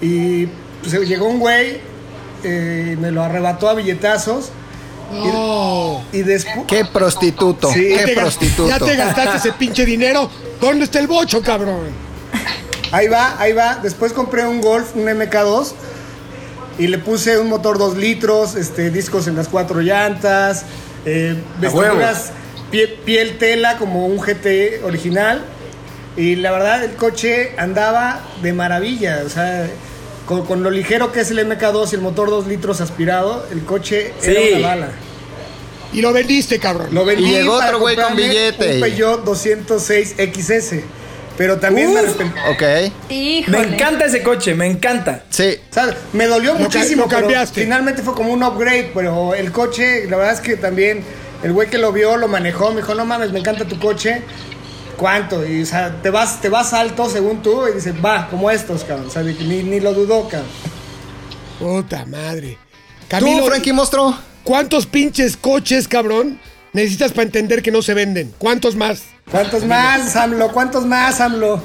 Y pues, llegó un güey, eh, me lo arrebató a billetazos. No. Y después. Qué prostituto. Sí. Qué te prostituto. Ya te gastaste ese pinche dinero. ¿Dónde está el bocho, cabrón? Ahí va, ahí va. Después compré un Golf, un MK2. Y le puse un motor 2 litros, este, discos en las cuatro llantas, eh, vestiduras, pie- piel tela como un GT original. Y la verdad, el coche andaba de maravilla. O sea, con, con lo ligero que es el MK2 y el motor 2 litros aspirado, el coche Sí. era una bala. Y lo vendiste, cabrón. Lo vendí Y llegó otro güey con billete. Un Peugeot 206 XS. Pero también me arrepentí. Ok. Híjole. Me encanta ese coche, me encanta. Sí. O sea, me dolió muchísimo, lo pero cambiaste. finalmente fue como un upgrade, pero el coche, la verdad es que también el güey que lo vio, lo manejó, me dijo, no mames, me encanta tu coche. ¿Cuánto? Y, o sea, te vas, te vas alto según tú y dice, va, como estos, cabrón. O sea, ni, ni lo dudó, cabrón. Puta madre. ¿Tú, Camilo, Frankie Mostro? ¿cuántos pinches coches, cabrón, necesitas para entender que no se venden? ¿Cuántos más? ¿Cuántos más, AMLO? ¿Cuántos más, AMLO?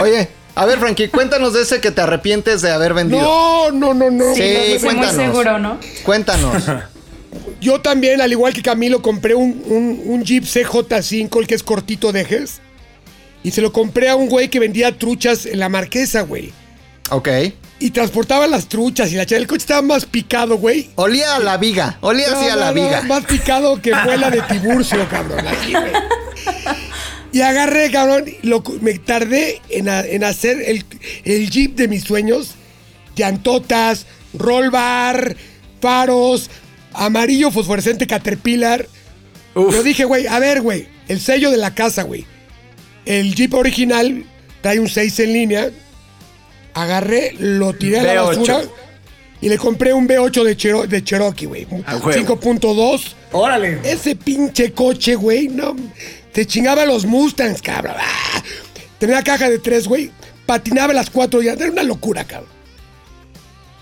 Oye, a ver, Frankie, cuéntanos de ese que te arrepientes de haber vendido. No, no, no, no. Sí, Sí, puse muy cuéntanos. seguro, ¿no? Cuéntanos. Yo también, al igual que Camilo, compré un, un, un Jeep CJ5, el que es cortito de ejes. Y se lo compré a un güey que vendía truchas en la marquesa, güey. ok. Y transportaba las truchas y la. El coche estaba más picado, güey. Olía a la viga. Olía así No, a la no, viga. Más picado que muela de Tiburcio, cabrón. así, güey. Y agarré, cabrón. lo- me tardé en, a- en hacer el, el jeep de mis sueños. Llantotas, roll bar, faros, amarillo fosforescente Caterpillar. Yo dije, güey, a ver, güey, el sello de la casa, güey. El jeep original trae un 6 en línea. Agarré, lo tiré a la V8. basura y le compré un V8 de, Chero- de Cherokee, güey. A huevo. 5.2. Órale. Ese pinche coche, güey, no. Te chingaba los Mustangs, cabrón. Ah, Tenía caja de tres, güey. Patinaba las cuatro ya. Era una locura, cabrón.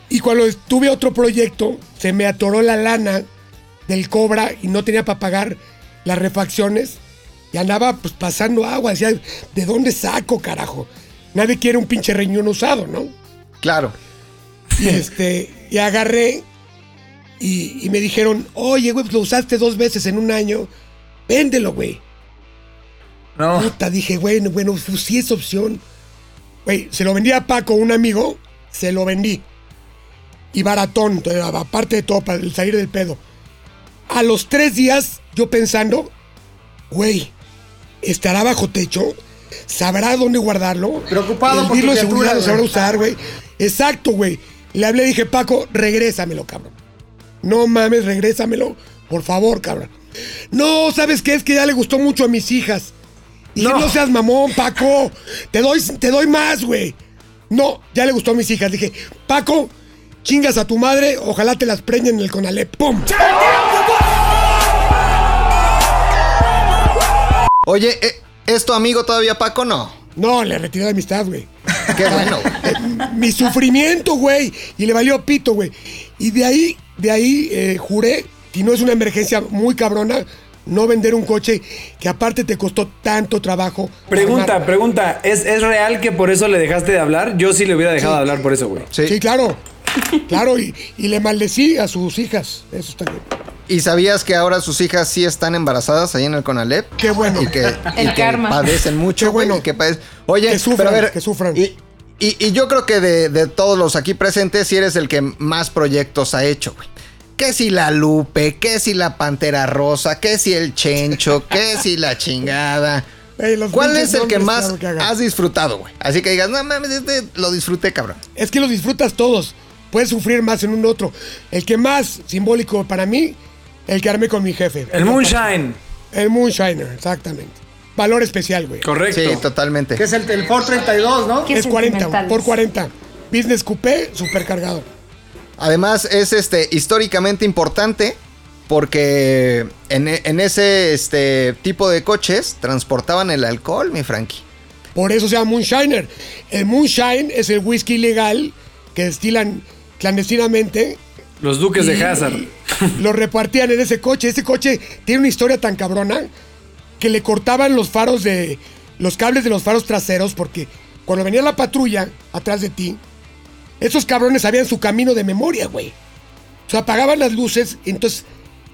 Y cuando tuve otro proyecto, se me atoró la lana del Cobra y no tenía para pagar las refacciones. Y andaba pues pasando agua. Decía, ¿de dónde saco, carajo? Nadie quiere un pinche riñón usado, ¿no? Claro. Y este, y agarré y, y me dijeron, oye, güey, pues lo usaste dos veces en un año, véndelo, güey. No. Puta, dije, bueno, bueno, pues sí es opción. Güey, se lo vendí a Paco, un amigo, se lo vendí. Y baratón, aparte de todo, para el salir del pedo. A los tres días, yo pensando, güey, estará bajo techo, sabrá dónde guardarlo. Preocupado el por tu de seguridad lo sabrá güey. usar, güey. Exacto, güey. Le hablé y dije, Paco, regrésamelo, cabrón. No mames, regrésamelo. Por favor, cabrón. No, ¿sabes qué? Es que ya le gustó mucho a mis hijas. Y No. no. no seas mamón, Paco. Te doy, te doy más, güey. No, ya le gustó a mis hijas. Dije, Paco, chingas a tu madre, ojalá te las preñen en el Conalep. ¡Pum! Oye, eh, ¿es tu amigo todavía Paco? No. No, le retiré la amistad, güey. Qué bueno. güey. Mi sufrimiento, güey. Y le valió pito, güey. Y de ahí, de ahí eh, juré, si no es una emergencia muy cabrona, no vender un coche que aparte te costó tanto trabajo. Pregunta, armar. pregunta. ¿Es, ¿Es real que por eso le dejaste de hablar? Yo sí le hubiera dejado de hablar por eso, güey. Sí. Sí, claro. Claro, y, y le maldecí a sus hijas. Eso está bien. ¿Y sabías que ahora sus hijas sí están embarazadas ahí en el Conalep? Qué bueno. Y que, y El que karma. padecen mucho, Qué güey, bueno. y que padecen- Oye, Que sufran, pero a ver, que sufran. Y, y- y yo creo que de, de todos los aquí presentes, sí eres el que más proyectos ha hecho, güey. Que si la Lupe, que si la Pantera Rosa, que si el Chencho, que si la chingada. ¿Cuál es el que más que has disfrutado, güey? Así que digas, no mames, este lo disfruté, cabrón. Es que los disfrutas todos. Puedes sufrir más en un otro. El que más simbólico para mí, el que armé con mi jefe. El Moonshine. El Moonshiner, exactamente. Valor especial, güey. Correcto. Sí, totalmente. Que es el, el Ford 32, ¿no? Es 40, sentimentales. por 40. Business Coupé, supercargado. Además, es este históricamente importante porque en, e- en ese este, tipo de coches transportaban el alcohol, mi Frankie. Por eso se llama Moonshiner. El Moonshine es el whisky ilegal que destilan clandestinamente. Los duques de Hazard. Lo repartían en ese coche. Ese coche tiene una historia tan cabrona que le cortaban los faros de. los cables de los faros traseros porque cuando venía la patrulla atrás de ti, esos cabrones sabían su camino de memoria, güey. O sea, apagaban las luces, entonces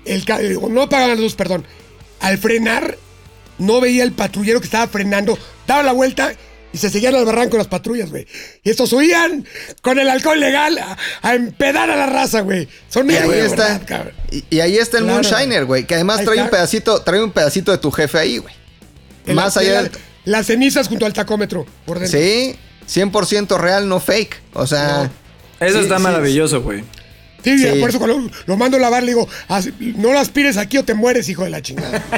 el eh, no apagaban las luces, perdón. Al frenar, no veía el patrullero que estaba frenando, daba la vuelta y se seguían al barranco las patrullas, güey. Y estos huían con el alcohol legal a, a empedar a la raza, güey. Son Y ahí héroes, está. ¿verdad, cabrón? Y, y ahí está el Claro. Moonshiner, güey. Que además trae un pedacito, trae un pedacito de tu jefe ahí, güey. Más allá del- Las cenizas junto al tacómetro, por dentro. Sí, 100% real, no fake. O sea. Eso sí, está sí, maravilloso, güey. Sí, Sí. por eso cuando lo mando a lavar le digo, "As- no lo aspires aquí o te mueres, hijo de la chingada.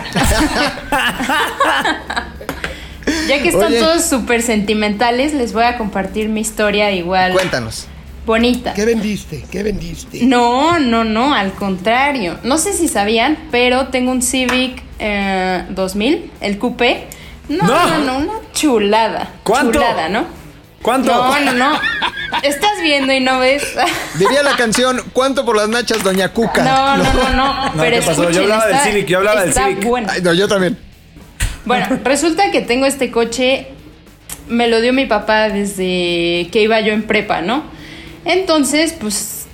Ya que están Oye. todos súper sentimentales, les voy a compartir mi historia igual Cuéntanos. bonita. ¿Qué vendiste? ¿Qué vendiste? No, no, no, al contrario. No sé si sabían, pero tengo un Civic eh, 2000, el coupé. No, No. no, no, una chulada. ¿Cuánto? Chulada, ¿no? ¿Cuánto? No, no, no. Estás viendo y no ves. Diría la canción, ¿cuánto por las nachas, Doña Cuca? No, no, no, no. No, Pero ¿qué pasó? Yo escuchen, hablaba del Civic, yo hablaba del Civic. bueno. Ay, no, yo también. Bueno, resulta que tengo este coche, me lo dio mi papá desde que iba yo en prepa, ¿no? Entonces, pues,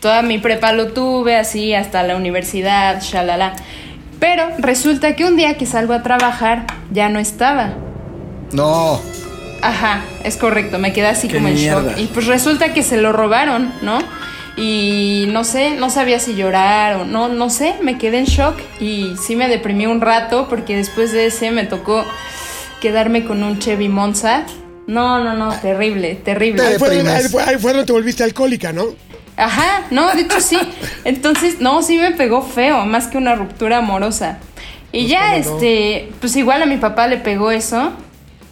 toda mi prepa lo tuve así hasta la universidad, shalala. Pero resulta que un día que salgo a trabajar ya no estaba. No. Ajá, es correcto, me quedé así Qué como en shock. Y pues resulta que se lo robaron, ¿no? Y no sé, no sabía si llorar o no, no sé, me quedé en shock y sí me deprimí un rato porque después de ese me tocó quedarme con un Chevy Monza. No, no, no, terrible, terrible. Te Ahí fue, donde, deprimes. ahí fue- ahí fue donde te volviste alcohólica, ¿no? Ajá, no, de hecho sí. Entonces, no, sí me pegó feo, más que una ruptura amorosa. Y ya, cómo no. este, pues igual a mi papá le pegó eso.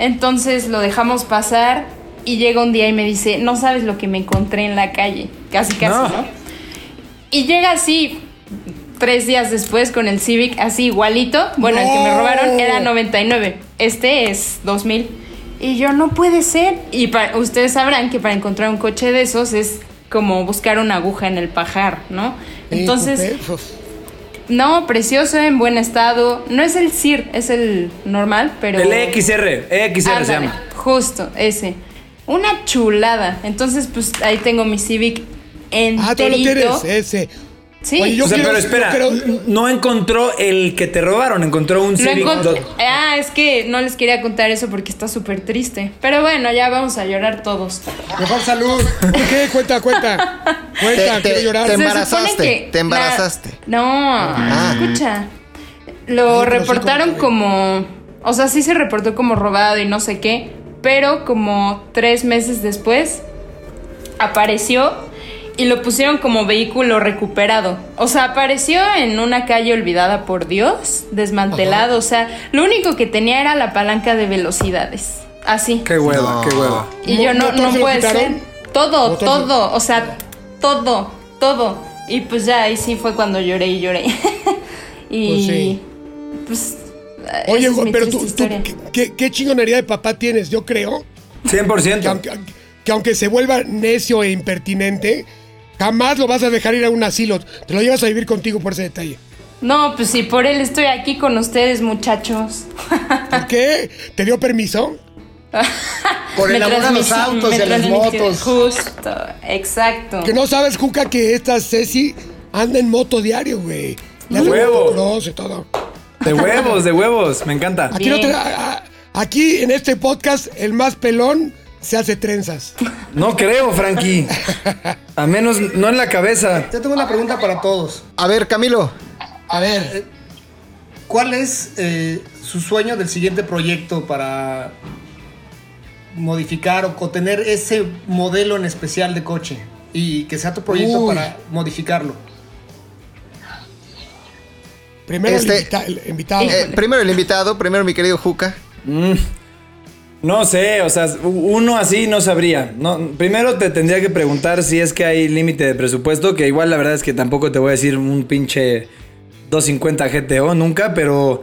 Entonces lo dejamos pasar y llega un día y me dice, no sabes lo que me encontré en la calle. Casi, casi, No. ¿no? Y llega así, tres días después con el Civic, así igualito. Bueno, el que me robaron era 99. Este es 2000. Y yo, no puede ser. Y pa- ustedes sabrán que para encontrar un coche de esos es como buscar una aguja en el pajar, ¿no? Entonces, pues. No, precioso, en buen estado. No es el CIR, es el normal, pero... El EXR. EXR se Ándale, llama. Justo, ese. Una chulada. Entonces, pues ahí tengo mi Civic enterito. Ah, tú lo tienes, ese. Sí. Oye, yo o sea, quiero- pero espera, yo quiero- no encontró el que te robaron, encontró un Civic. encont- Ah, es que no les quería contar eso porque está súper triste. Pero bueno, ya vamos a llorar todos. Mejor salud. ¿Por qué? Cuenta, cuenta. Cuenta, Te- quiero te- llorar. te embarazaste, que te embarazaste. la- no, escucha. Lo sí, reportaron como. O sea, sí se reportó como robado y no sé qué. Pero como tres meses después apareció y lo pusieron como vehículo recuperado. O sea, apareció en una calle olvidada por Dios, desmantelado. O sea, lo único que tenía era la palanca de velocidades. Así. Qué hueva, No. qué hueva. Y yo no, ¿Motor no puede ser. Todo, ¿Motor se- todo. O sea, todo, todo. Y pues ya ahí sí fue cuando lloré y lloré. y pues. Oye, esa es mi pero tú, tú. ¿qué, chingonería de papá tienes? Yo creo que 100%. aunque, que aunque se vuelva necio e impertinente, jamás lo vas a dejar ir a un asilo. Te lo llevas a vivir contigo por ese detalle. No, pues sí, por él estoy aquí con ustedes, muchachos. ¿Por qué? ¿Te dio permiso? Por el amor a los autos y a las motos. Justo, exacto. Que no sabes, Juca, que esta Ceci anda en moto diario, güey. Le hace ¡Huevo! motocross y todo. De huevos, de huevos. Me encanta. Aquí, no Bien. te- a- a- aquí en este podcast, el más pelón se hace trenzas. No creo, Frankie. A menos no en la cabeza. Yo tengo una pregunta para todos. A ver, Camilo. A ver, ¿Cuál es eh, su sueño del siguiente proyecto para modificar o, tener ese modelo en especial de coche? Y que sea tu proyecto Uy. para modificarlo. primero Este- el, invita- el invitado. Eh, primero el invitado, primero mi querido Juca. No sé, o sea, uno así no sabría. No, primero te tendría que preguntar si es que hay límite de presupuesto, que igual la verdad es que tampoco te voy a decir un pinche 250 GTO nunca, pero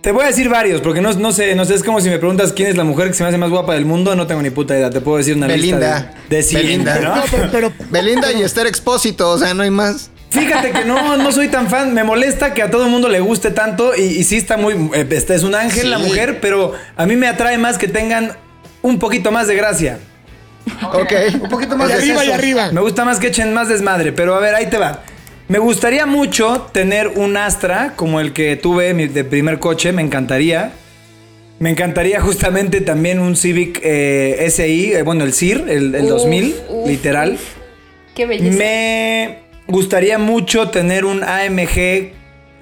te voy a decir varios, porque no, no sé, no sé, es como si me preguntas quién es la mujer que se me hace más guapa del mundo, no tengo ni puta idea, te puedo decir una Belinda. lista de, de 100, Belinda. ¿no? No, pero, pero- Belinda y Esther Expósito, o sea, no hay más. Fíjate que no, no soy tan fan. Me molesta que a todo el mundo le guste tanto. Y, y sí está muy. eh, Este es un ángel la mujer, pero a mí me atrae más que tengan un poquito más de gracia. Ok. Un poquito más y de arriba y arriba. Me gusta más que echen más desmadre. Pero a ver, ahí te va. Me gustaría mucho tener un Astra como el que tuve de primer coche. Me encantaría. Me encantaría justamente también un Civic eh, SI, eh, bueno, el CIR, el, el Uf, 2000, uf, literal. uf. Qué belleza. Me gustaría mucho tener un AMG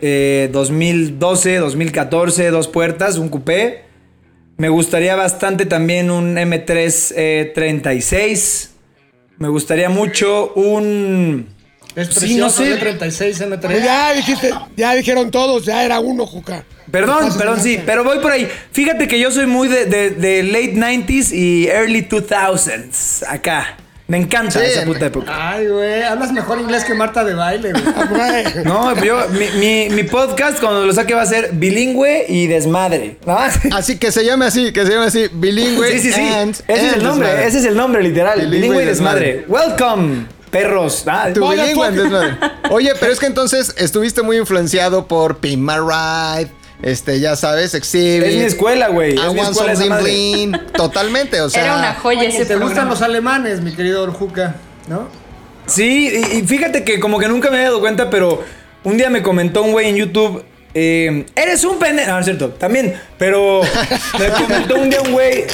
eh, 2012, 2014, dos puertas, un coupé. Me gustaría bastante también un M3 eh, 36. Me gustaría mucho un... Es Sí, no precioso, sé. M36, Pues M3. ya dijiste, ya dijeron todos, ya era uno, Juca. Perdón, perdón, sí, pero voy por ahí. Fíjate que yo soy muy de, de- de late 90s y early 2000s. Acá. Me encanta Sí, esa puta época. Ay, güey, hablas mejor inglés que Marta de baile, güey. Ah, güey. No, yo, mi, mi- mi podcast cuando lo saque va a ser bilingüe y desmadre. ¿no? Así que se llame así, que se llame así, bilingüe. Sí, sí, sí. and- Ese es el nombre, desmadre. ese es el nombre literal. Bilingüe Bilingüe, y y desmadre. Welcome, perros. Ah, Tu bilingüe and desmadre. Oye, pero es que entonces estuviste muy influenciado por Pin My Ride, este, ya sabes, Exhibit. es mi escuela, güey. I Es mi want escuela esa bling. Totalmente, o sea. Era una joya Oye, ese ¿Te gustan los alemanes, mi querido Juca? ¿No? Sí, y, y fíjate que como que nunca me había dado cuenta, pero un día me comentó un güey en YouTube. eh, eres un pendejo. No, no es cierto, también. Pero me comentó un día un güey.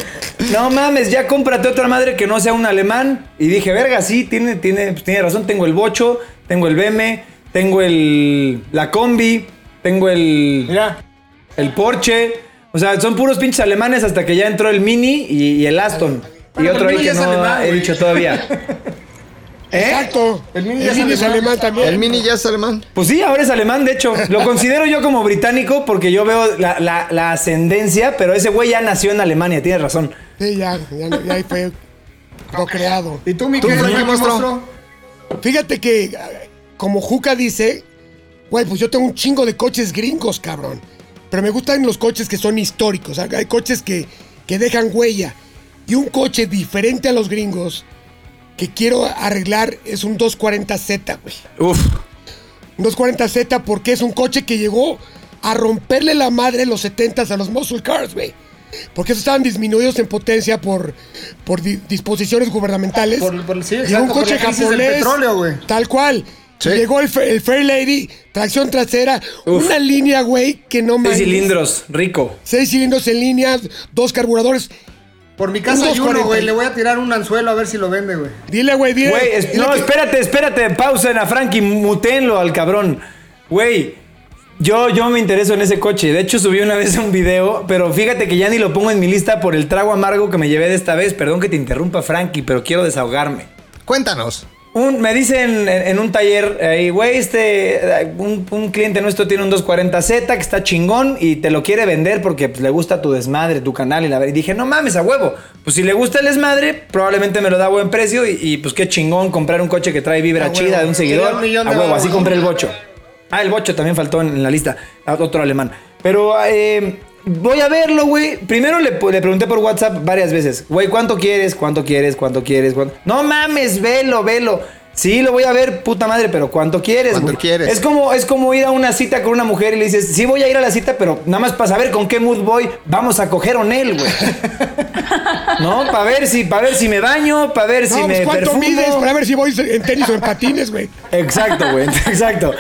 No mames, ya cómprate otra madre que no sea un alemán. Y dije, verga, sí, tiene, tiene, pues, tiene razón. Tengo el bocho, tengo el BM, tengo el. la combi, tengo el. Mira, el Porsche. O sea, son puros pinches alemanes hasta que ya entró el Mini y, y el Aston. y otro ahí que no alemán, he dicho todavía. ¿Eh? Exacto. El Mini El ya es Mini es alemán. alemán también. El mini ya es alemán. Pues sí, ahora es alemán, de hecho. Lo considero yo como británico porque yo veo la, la- la ascendencia, pero ese güey ya nació en Alemania, tienes razón. Sí, ya, ya, ya ahí fue procreado. ¿y tú, mi Tú, querido Monstruo? Fíjate que, ah, como Juca dice, güey, pues yo tengo un chingo de coches gringos, cabrón. Pero me gustan los coches que son históricos. Hay coches que, que dejan huella. Y un coche diferente a los gringos que quiero arreglar es un 240Z, güey. Uf. Un 240Z porque es un coche que llegó a romperle la madre en los 70s a los muscle cars, güey. Porque esos estaban disminuidos en potencia por, por di- disposiciones gubernamentales. Por- por- sí, exacto, un por coche del japonés. petróleo, güey. Tal cual. Sí. Llegó el, el Fair Lady, tracción trasera, una línea, güey, que no Seis mames. cilindros, rico. Seis cilindros en línea, dos carburadores. Por mi casa hay uno, 240. güey. Le voy a tirar un anzuelo a ver si lo vende, güey. Dile, güey, dile. Güey, es- dile no, que- espérate, espérate, pausen a Frankie, mutenlo al cabrón. Güey, yo, yo me intereso en ese coche. De hecho, subí una vez un video, pero fíjate que ya ni lo pongo en mi lista por el trago amargo que me llevé de esta vez. Perdón que te interrumpa, Frankie, pero quiero desahogarme. Cuéntanos. Un, me dicen en, en un taller, güey, este, un, un cliente nuestro tiene un 240Z que está chingón y te lo quiere vender porque pues, le gusta tu desmadre, tu canal y la. Y dije, no mames, a huevo. Pues si le gusta el desmadre, probablemente me lo da a buen precio y, y, pues qué chingón comprar un coche que trae vibra A huevo. chida de un seguidor. un a huevo, así compré el bocho. Ah, el bocho también faltó en, en la lista. Otro alemán. Pero eh, voy a verlo, güey. Primero le, le pregunté por WhatsApp varias veces. Güey, ¿cuánto quieres? ¿Cuánto quieres? ¿Cuánto quieres? ¿Cuánto? No mames, velo, velo. Sí, lo voy a ver, puta madre, pero ¿cuánto quieres? ¿Cuánto güey? quieres? Es como, es como ir a una cita con una mujer y le dices, sí voy a ir a la cita, pero nada más para saber con qué mood voy, vamos a coger on él, güey. no, para ver si, para ver si me baño, para ver si pues me ¿cuánto perfumo. mides para ver si voy en tenis o en patines, güey? Exacto, güey, exacto.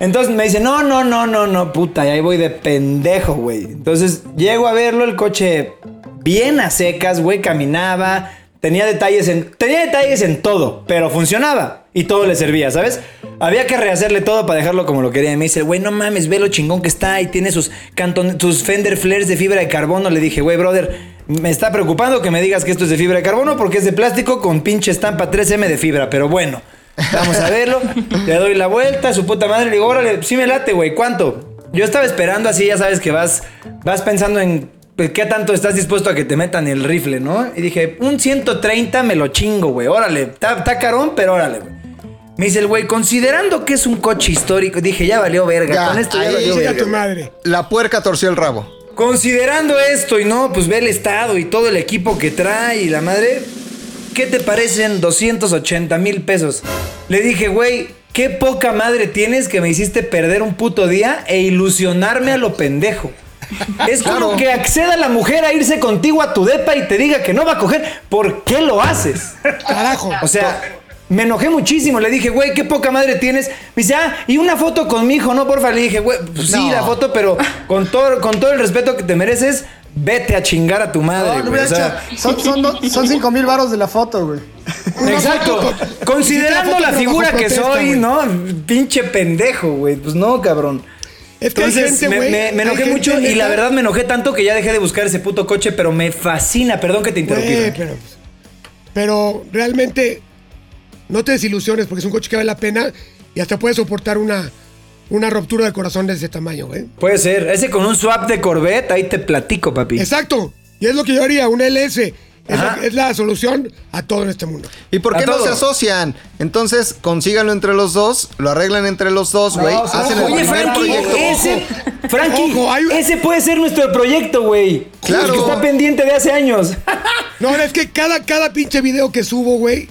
Entonces me dice, no, no, no, no, no, puta, y ahí voy de pendejo, güey. Entonces llego a verlo, el coche bien a secas, güey, caminaba, tenía detalles en, tenía detalles en todo, pero funcionaba y todo le servía, ¿sabes? Había que rehacerle todo para dejarlo como lo quería. Y me dice, güey, no mames, ve lo chingón que está y tiene sus, canton sus Fender flares de fibra de carbono. Le dije, güey, brother, me está preocupando que me digas que esto es de fibra de carbono porque es de plástico con pinche estampa 3M de fibra, pero bueno. Vamos a verlo. Le doy la vuelta, su puta madre. Le digo, órale, sí me late, güey. ¿Cuánto? Yo estaba esperando así, ya sabes que vas, vas pensando en pues, qué tanto estás dispuesto a que te metan el rifle, ¿no? Y dije, un 130 me lo chingo, güey. Órale, está carón, pero órale, güey. Me dice el güey, considerando que es un coche histórico, dije, ya valió verga. Ya, Con esto ya ahí valió verga. tu madre. La puerca torció el rabo. Considerando esto y no, pues ve el estado y todo el equipo que trae y la madre, ¿qué te parecen 280 mil pesos? Le dije, güey, qué poca madre tienes que me hiciste perder un puto día e ilusionarme a lo pendejo. Es como Claro. que acceda la mujer a irse contigo a tu depa y te diga que no va a coger. ¿Por qué lo haces? Carajo. O sea, me enojé muchísimo. Le dije, güey, qué poca madre tienes. Me dice, ah, y una foto con mi hijo, ¿no? Porfa. Le dije, güey, pues sí, la foto, pero con todo, con todo el respeto que te mereces, vete a chingar a tu madre. No, no güey. O sea, son, son, do- son cinco mil varos de la foto, güey. Exacto. Considerando la figura que protesta, soy, güey. ¿no? Pinche pendejo, güey. Pues no, cabrón. Es que hay Entonces gente, me, enojé mucho y la verdad me enojé tanto que ya dejé de buscar ese puto coche, pero me fascina. Perdón que te interrumpí. Frankie. pero, pero realmente no te desilusiones porque es un coche que vale la pena y hasta puede soportar una, una ruptura de corazón de ese tamaño, güey. Puede ser. Ese con un swap de Corvette, ahí te platico, papi. Exacto. Y es lo que yo haría, un LS. Es, la, es la solución a todo en este mundo. ¿Y por A qué no todo. se asocian? Entonces, consíganlo entre los dos, lo arreglan entre los dos, güey. o sea, hacen el Oye, Frankie, proyecto. ese, Frankie, Ojo, hay- ese puede ser nuestro proyecto, güey. Claro. El que está pendiente de hace años. No, es que cada, cada pinche video que subo, güey,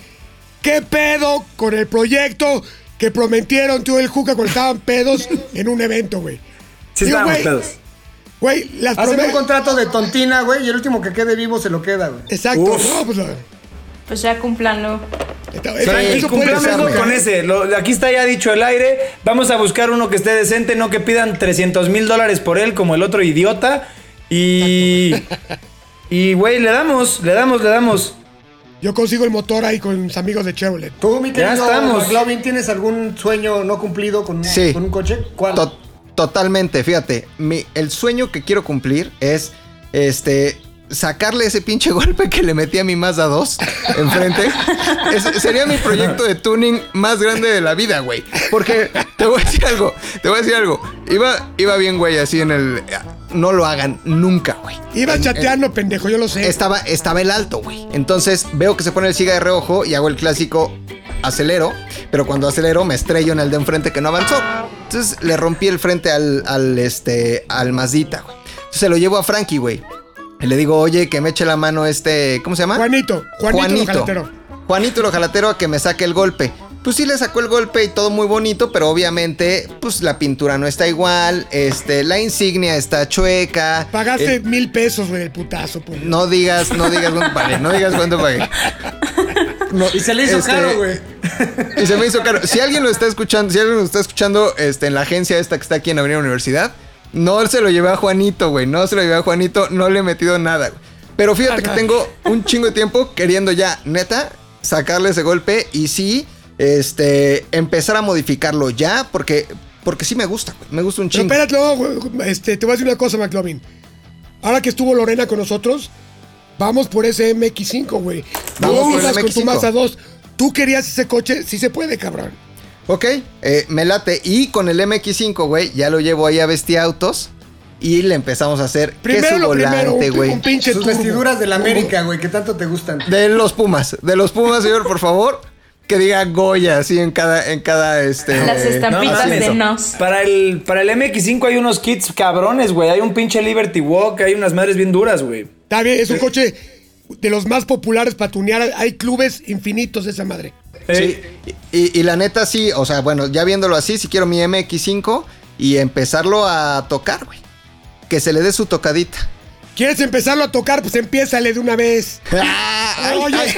¿qué pedo con el proyecto que prometieron tú y el Juca cuando estaban pedos en un evento, güey? Sí, Digo, estábamos güey, pedos. Güey, las Hacen un contrato de tontina, güey, y el último que quede vivo se lo queda, güey. Exacto, no, pues. Pues ya puede cumplámoslo ser, con ese. Lo- aquí está ya dicho el aire. Vamos a buscar uno que esté decente, no que pidan 300 mil dólares por él como el otro idiota. Y. Y, güey, le damos, le damos, le damos. Yo consigo el motor ahí con mis amigos de Chevrolet. Tú, mi Ya querido estamos. McLovin, ¿tienes algún sueño no cumplido con, Sí. con un coche? ¿Cuál? To- totalmente, fíjate. Mi, el sueño que quiero cumplir es este sacarle ese pinche golpe que le metí a mi Mazda 2 enfrente. Es- sería mi proyecto de tuning más grande de la vida, güey. Porque te voy a decir algo, te voy a decir algo. Iba, iba bien, güey, así en el. No lo hagan nunca, güey. Iba En- chateando, pendejo, yo lo sé. estaba, estaba el alto, güey. Entonces veo que se pone el siga de reojo y hago el clásico acelero, pero cuando acelero me estrello en el de enfrente que no avanzó. Entonces le rompí el frente al, al, este, al Mazdita, güey. Entonces se lo llevo a Frankie, güey. Y le digo, oye, que me eche la mano este, ¿cómo se llama? Juanito, Juanito, el ojalatero. Juanito el ojalatero a que me saque el golpe. Pues sí le sacó el golpe y todo muy bonito, pero obviamente, pues la pintura no está igual, este, la insignia está chueca. Pagaste eh, mil pesos, güey, el putazo. Por... no digas, no digas cuánto pagué, no digas cuánto pagué. No, Y se le hizo este, caro, güey. Y se me hizo caro. Si alguien lo está escuchando, si alguien lo está escuchando este, en la agencia esta que está aquí en Avenida Universidad, no se lo llevé a Juanito, güey. No se lo llevé a Juanito, no le he metido nada, güey. Pero fíjate que tengo un chingo de tiempo queriendo ya, neta, sacarle ese golpe y sí, este, empezar a modificarlo ya, porque, porque sí me gusta, güey. Me gusta un Pero chingo. espérate, no, güey, este, te voy a decir una cosa, McLovin. Ahora que estuvo Lorena con nosotros, vamos por ese MX5, güey. Vamos No por el con tu MX5. Mazda 2. tú querías ese coche, sí se puede, cabrón. Ok, eh, me late. Y con el MX5, güey, ya lo llevo ahí a Autos Y le empezamos a hacer que Primero su volante, un, güey. Sus turbo. vestiduras del América, güey, que tanto te gustan. De los Pumas, de los Pumas, señor, por favor. Que diga Goya así en cada, en cada este. Las estampitas de nos. Para el, para el MX5 hay unos kits cabrones, güey. Hay un pinche Liberty Walk, hay unas madres bien duras, güey. Está bien, es un coche de los más populares para tunear. Hay clubes infinitos de esa madre. Sí, y, y la neta sí, o sea, bueno, ya viéndolo así, si quiero mi MX5 y empezarlo a tocar, güey. Que se le dé su tocadita. ¿Quieres empezarlo a tocar? Pues empiézale de una vez. Ah, hay, Oye. hay-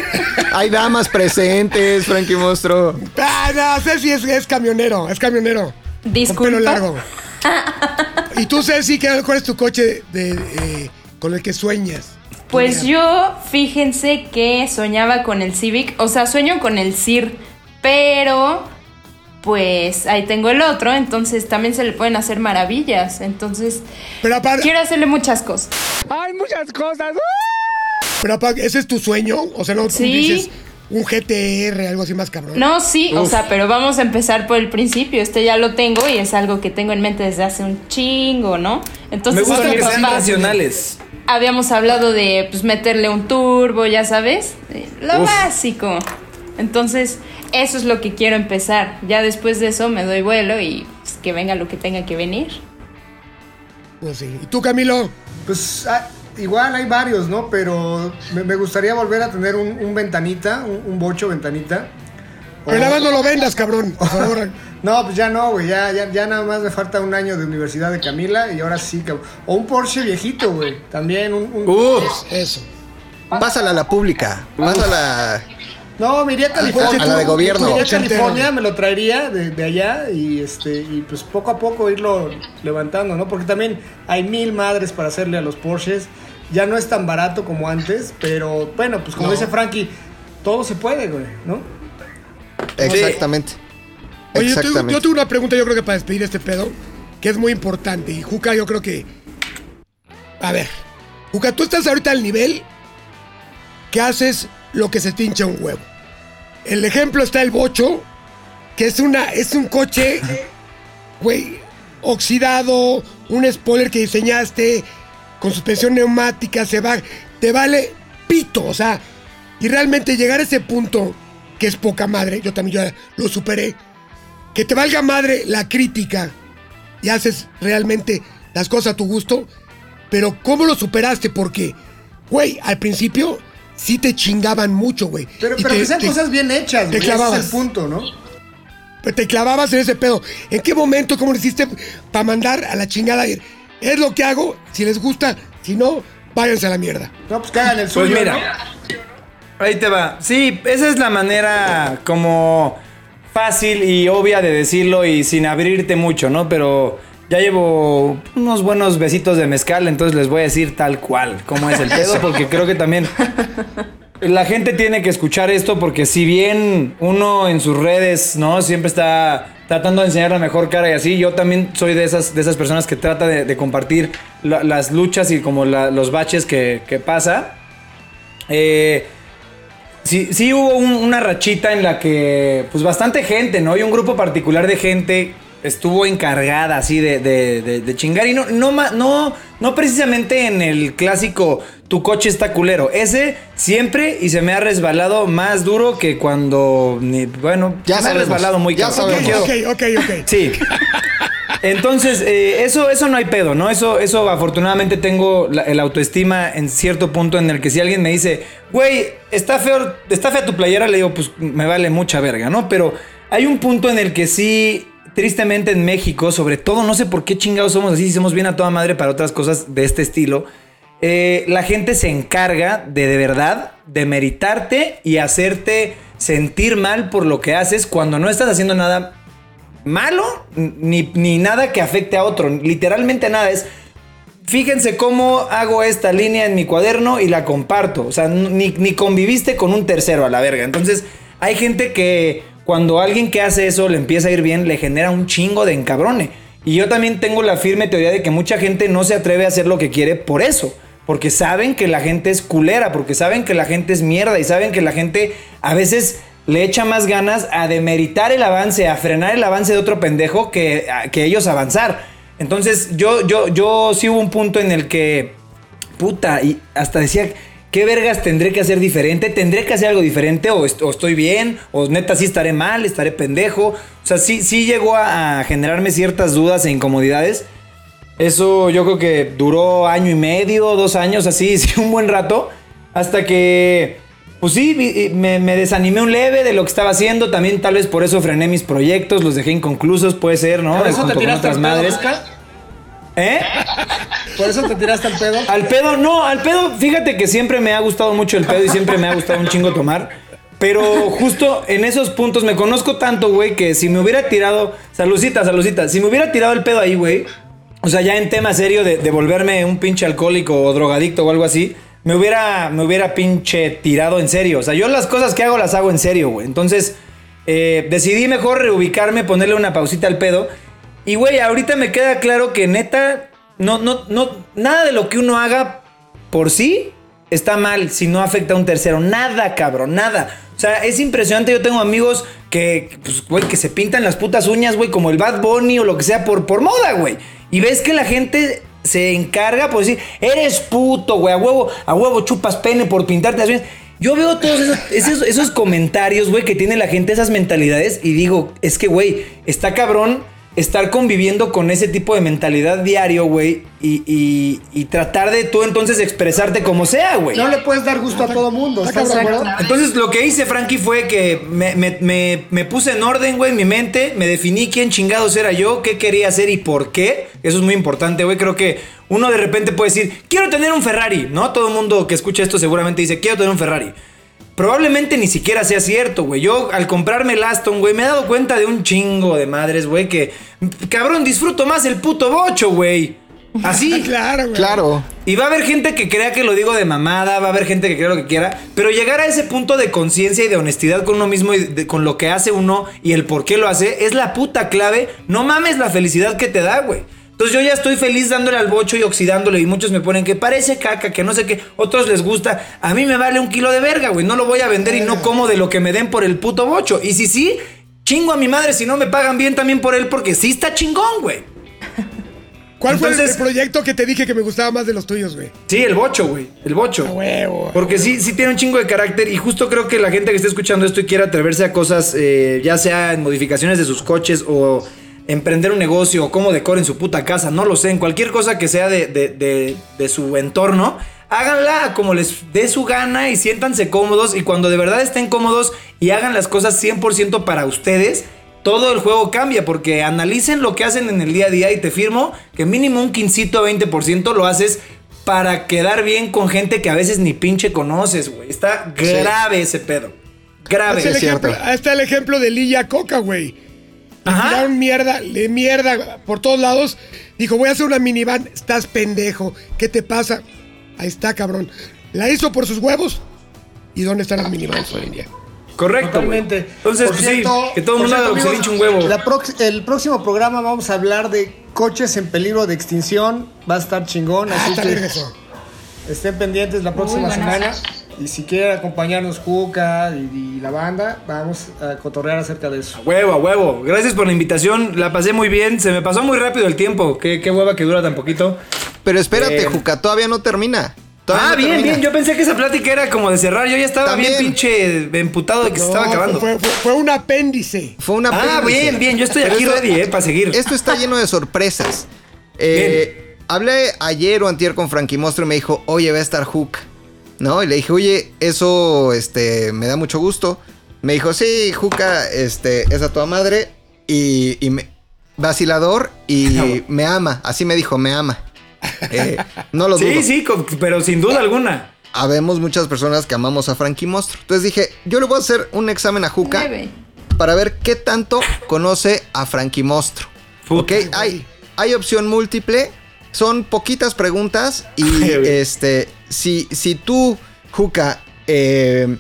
hay damas presentes, Frankie Monstruo. Ah, no, Ceci es, es camionero, es camionero. Con Disculpa. pelo largo. y tú, Ceci, ¿qué- ¿cuál es tu coche de, eh, con el que sueñas? Pues yo, fíjense que soñaba con el Civic, o sea, sueño con el CIR, pero pues ahí tengo el otro, entonces también se le pueden hacer maravillas, entonces Pero aparte, quiero hacerle muchas cosas. pero aparte, ¿ese es tu sueño? O sea, no Sí. dices un GTR, algo así más cabrón. No, sí, o sea, pero vamos a empezar por el principio, este ya lo tengo y es algo que tengo en mente desde hace un chingo, ¿no? Me Entonces gusta con mi que sean racionales. habíamos hablado de pues meterle un turbo, ya sabes, eh, lo Uf. básico. Entonces, eso es lo que quiero empezar. Ya después de eso me doy vuelo y pues, que venga lo que tenga que venir. Pues sí. ¿Y tú, Camilo? Pues ah, igual hay varios, ¿no? Pero me, me gustaría volver a tener un, un ventanita, un, un bocho ventanita. Pero nada más no lo vendas, cabrón. Por favor. No, pues ya no, güey. Ya, ya, ya nada más me falta un año de universidad de Camila y ahora sí que. O un Porsche viejito, güey. También un. un- Uf. Eso. Pásala a la pública. Pásala. No, me iría a California. A la de gobierno. Me iría a. California, me lo traería de, de allá y este y pues poco a poco irlo levantando, ¿no? Porque también hay mil madres para hacerle a los Porsches. Ya no es tan barato como antes, pero bueno, pues como dice Frankie, todo se puede, güey, ¿no? Exactamente. Oye, yo tengo, Exactamente. yo tengo una pregunta, yo creo que para despedir este pedo, que es muy importante. Y Juca, yo creo que. A ver, Juca, tú estás ahorita al nivel que haces lo que se te hincha un huevo. El ejemplo está el Bocho, que es una es un coche, güey, oxidado, un spoiler que diseñaste con suspensión neumática, se va, te vale pito, o sea, y realmente llegar a ese punto que es poca madre, yo también lo superé, que te valga madre la crítica y haces realmente las cosas a tu gusto, pero ¿cómo lo superaste? Porque, güey, al principio sí te chingaban mucho, güey. Pero, pero te- que sean te- cosas bien hechas, te güey. Ese es clavabas. el punto, ¿no? Pero te clavabas en ese pedo. ¿En qué momento, cómo lo hiciste para mandar a la chingada? Es lo que hago, si les gusta, si no, váyanse a la mierda. No, pues que hagan el suyo. Pues mira, ¿no? ahí te va. Sí, esa es la manera como fácil y obvia de decirlo y sin abrirte mucho, ¿no? Pero ya llevo unos buenos besitos de mezcal, entonces les voy a decir tal cual cómo es el pedo, porque creo que también la gente tiene que escuchar esto, porque si bien uno en sus redes, ¿no? Siempre está tratando de enseñar la mejor cara y así, yo también soy de esas, de esas personas que trata de, de compartir la- las luchas y como la- los baches que, que pasa. Eh, sí, sí hubo un- una rachita en la que, pues bastante gente, ¿no? Y un grupo particular de gente estuvo encargada así de, de- de- de chingar. Y no, no, no, no precisamente en el clásico tu coche está culero. Ese siempre y se me ha resbalado más duro que cuando, bueno, Ya se me sabemos, ha resbalado muy ya sabemos. Quiero- Ok, ok, ok. Sí. Entonces, eh, eso, eso no hay pedo, ¿no? Eso, eso afortunadamente tengo la- el autoestima en cierto punto en el que si alguien me dice, güey, está feo, está fea tu playera, le digo, pues me vale mucha verga, ¿no? Pero hay un punto en el que sí, tristemente en México, sobre todo, no sé por qué chingados somos así, si somos bien a toda madre para otras cosas de este estilo. eh, la gente se encarga de de verdad de meritarte y hacerte sentir mal por lo que haces cuando no estás haciendo nada malo ni, ni nada que afecte a otro. Literalmente nada. Es. Fíjense cómo hago esta línea en mi cuaderno y la comparto. O sea, ni, ni conviviste con un tercero a la verga. Entonces, hay gente que cuando alguien que hace eso le empieza a ir bien, le genera un chingo de encabrone. Y yo también tengo la firme teoría de que mucha gente no se atreve a hacer lo que quiere por eso. Porque saben que la gente es culera, porque saben que la gente es mierda y saben que la gente a veces le echa más ganas a demeritar el avance, a frenar el avance de otro pendejo que, que ellos avanzar. Entonces, yo, yo, yo sí hubo un punto en el que, puta, y hasta decía, ¿qué vergas tendré que hacer diferente? ¿Tendré que hacer algo diferente? ¿O, est- o estoy bien? ¿O neta sí estaré mal? ¿Estaré pendejo? O sea, sí, sí llegó a, a generarme ciertas dudas e incomodidades. Eso yo creo que duró año y medio, dos años, así, sí, un buen rato. Hasta que, pues sí, me, me desanimé un leve de lo que estaba haciendo. También tal vez por eso frené mis proyectos, los dejé inconclusos, puede ser, ¿no? ¿Por eso Junto te tiraste madres. ¿Eh? ¿Por eso te tiraste al pedo? Al pedo, no, al pedo, fíjate que siempre me ha gustado mucho el pedo y siempre me ha gustado un chingo tomar. Pero justo en esos puntos me conozco tanto, güey, que si me hubiera tirado. Salucita, salucita. Si me hubiera tirado el pedo ahí, güey. O sea, ya en tema serio de, de volverme un pinche alcohólico o drogadicto o algo así. Me hubiera, me hubiera pinche tirado en serio. O sea, yo las cosas que hago las hago en serio, güey. Entonces, eh, decidí mejor reubicarme, ponerle una pausita al pedo. Y, güey, ahorita me queda claro que neta, no, no, no, nada de lo que uno haga por sí está mal si no afecta a un tercero. Nada, cabrón, nada. O sea, es impresionante. Yo tengo amigos que, pues, güey, que se pintan las putas uñas, güey, como el Bad Bunny o lo que sea, por, por moda, güey. Y ves que la gente se encarga por decir, eres puto, güey, a huevo, a huevo chupas pene por pintarte las uñas. Yo veo todos esos, esos, esos comentarios, güey, que tiene la gente, esas mentalidades, y digo, es que, güey, está cabrón estar conviviendo con ese tipo de mentalidad diario, güey, y, y- y tratar de tú entonces expresarte como sea, güey. No le puedes dar gusto a todo mundo, ¿estás de Exacto. acuerdo? Entonces lo que hice, Frankie, fue que me, me- me- me puse en orden, güey, en mi mente, me definí quién chingados era yo, qué quería hacer y por qué. Eso es muy importante, güey. Creo que uno de repente puede decir, quiero tener un Ferrari, ¿no? Todo el mundo que escucha esto seguramente dice, quiero tener un Ferrari. Probablemente ni siquiera sea cierto, güey. Yo al comprarme el Aston, güey, me he dado cuenta de un chingo de madres, güey, que, cabrón, disfruto más el puto bocho, güey. Así. Claro, güey. Claro. Y va a haber gente que crea que lo digo de mamada, va a haber gente que crea lo que quiera, pero llegar a ese punto de conciencia y de honestidad con uno mismo y de- con lo que hace uno y el por qué lo hace es la puta clave. No mames la felicidad que te da, güey. Entonces yo ya estoy feliz dándole al bocho y oxidándole y muchos me ponen que parece caca, que no sé qué, otros les gusta. A mí me vale un kilo de verga, güey. No lo voy a vender y no como de lo que me den por el puto bocho. Y si sí, chingo a mi madre si no me pagan bien también por él porque sí está chingón, güey. ¿Cuál fue el- proyecto que te dije que me gustaba más de los tuyos, güey? Sí, el bocho, güey. El bocho. A huevo. Porque sí, sí tiene un chingo de carácter y justo creo que la gente que esté escuchando esto y quiera atreverse a cosas, eh, ya sea en modificaciones de sus coches o emprender un negocio o cómo decoren su puta casa, no lo sé, en cualquier cosa que sea de, de- de- de su entorno, háganla como les dé su gana y siéntanse cómodos y cuando de verdad estén cómodos y hagan las cosas 100% para ustedes, todo el juego cambia porque analicen lo que hacen en el día a día y te firmo que mínimo un 15 o 20% lo haces para quedar bien con gente que a veces ni pinche conoces, güey. Está grave ese pedo. Grave. El, es cierto. ejemplo, ahí está el ejemplo de Lilla Coca, güey. Le Ajá. tiraron mierda, de mierda por todos lados. Dijo, voy a hacer una minivan. Estás pendejo. ¿Qué te pasa? Ahí está, cabrón. La hizo por sus huevos. ¿Y dónde están las minivans hoy en día? Correcto. Entonces, Por pues cierto- sí, que todo el mundo cierto, se le amigos, hinche un huevo. la el próximo programa vamos a hablar de coches en peligro de extinción. Va a estar chingón, Ah, así está que estén pendientes la próxima semana. Y si quieren acompañarnos Juca y, y la banda, vamos a cotorrear acerca de eso. A huevo, a huevo. Gracias por la invitación. La pasé muy bien. Se me pasó muy rápido el tiempo. Qué, qué hueva que dura tan poquito. Pero espérate, Eh, Juca, todavía no termina. Todavía Ah, no bien, termina. bien. Yo pensé que esa plática era como de cerrar. Yo ya estaba También. bien pinche emputado de que se estaba acabando. Fue, fue- fue un apéndice. Fue una Ah, apéndice. bien, bien. Yo estoy Pero aquí esto- ready, eh, para seguir. Esto está lleno de sorpresas. Eh, hablé ayer o antier con Frankie Mostro y me dijo, oye, va a estar Hook. ¿No? Y le dije, oye, eso este, me da mucho gusto. Me dijo, sí, Juca, este, es a tu madre. Y, y me- vacilador y me ama. Así me dijo, me ama. Eh, no lo dudo. Sí, sí, pero sin duda alguna. Habemos muchas personas que amamos a Frankie Mostro. Entonces dije, yo le voy a hacer un examen a Juca para ver qué tanto conoce a Frankie Mostro. Puta. ok, hay, hay opción múltiple. Son poquitas preguntas. Y este, si, si tú, Juca, eh,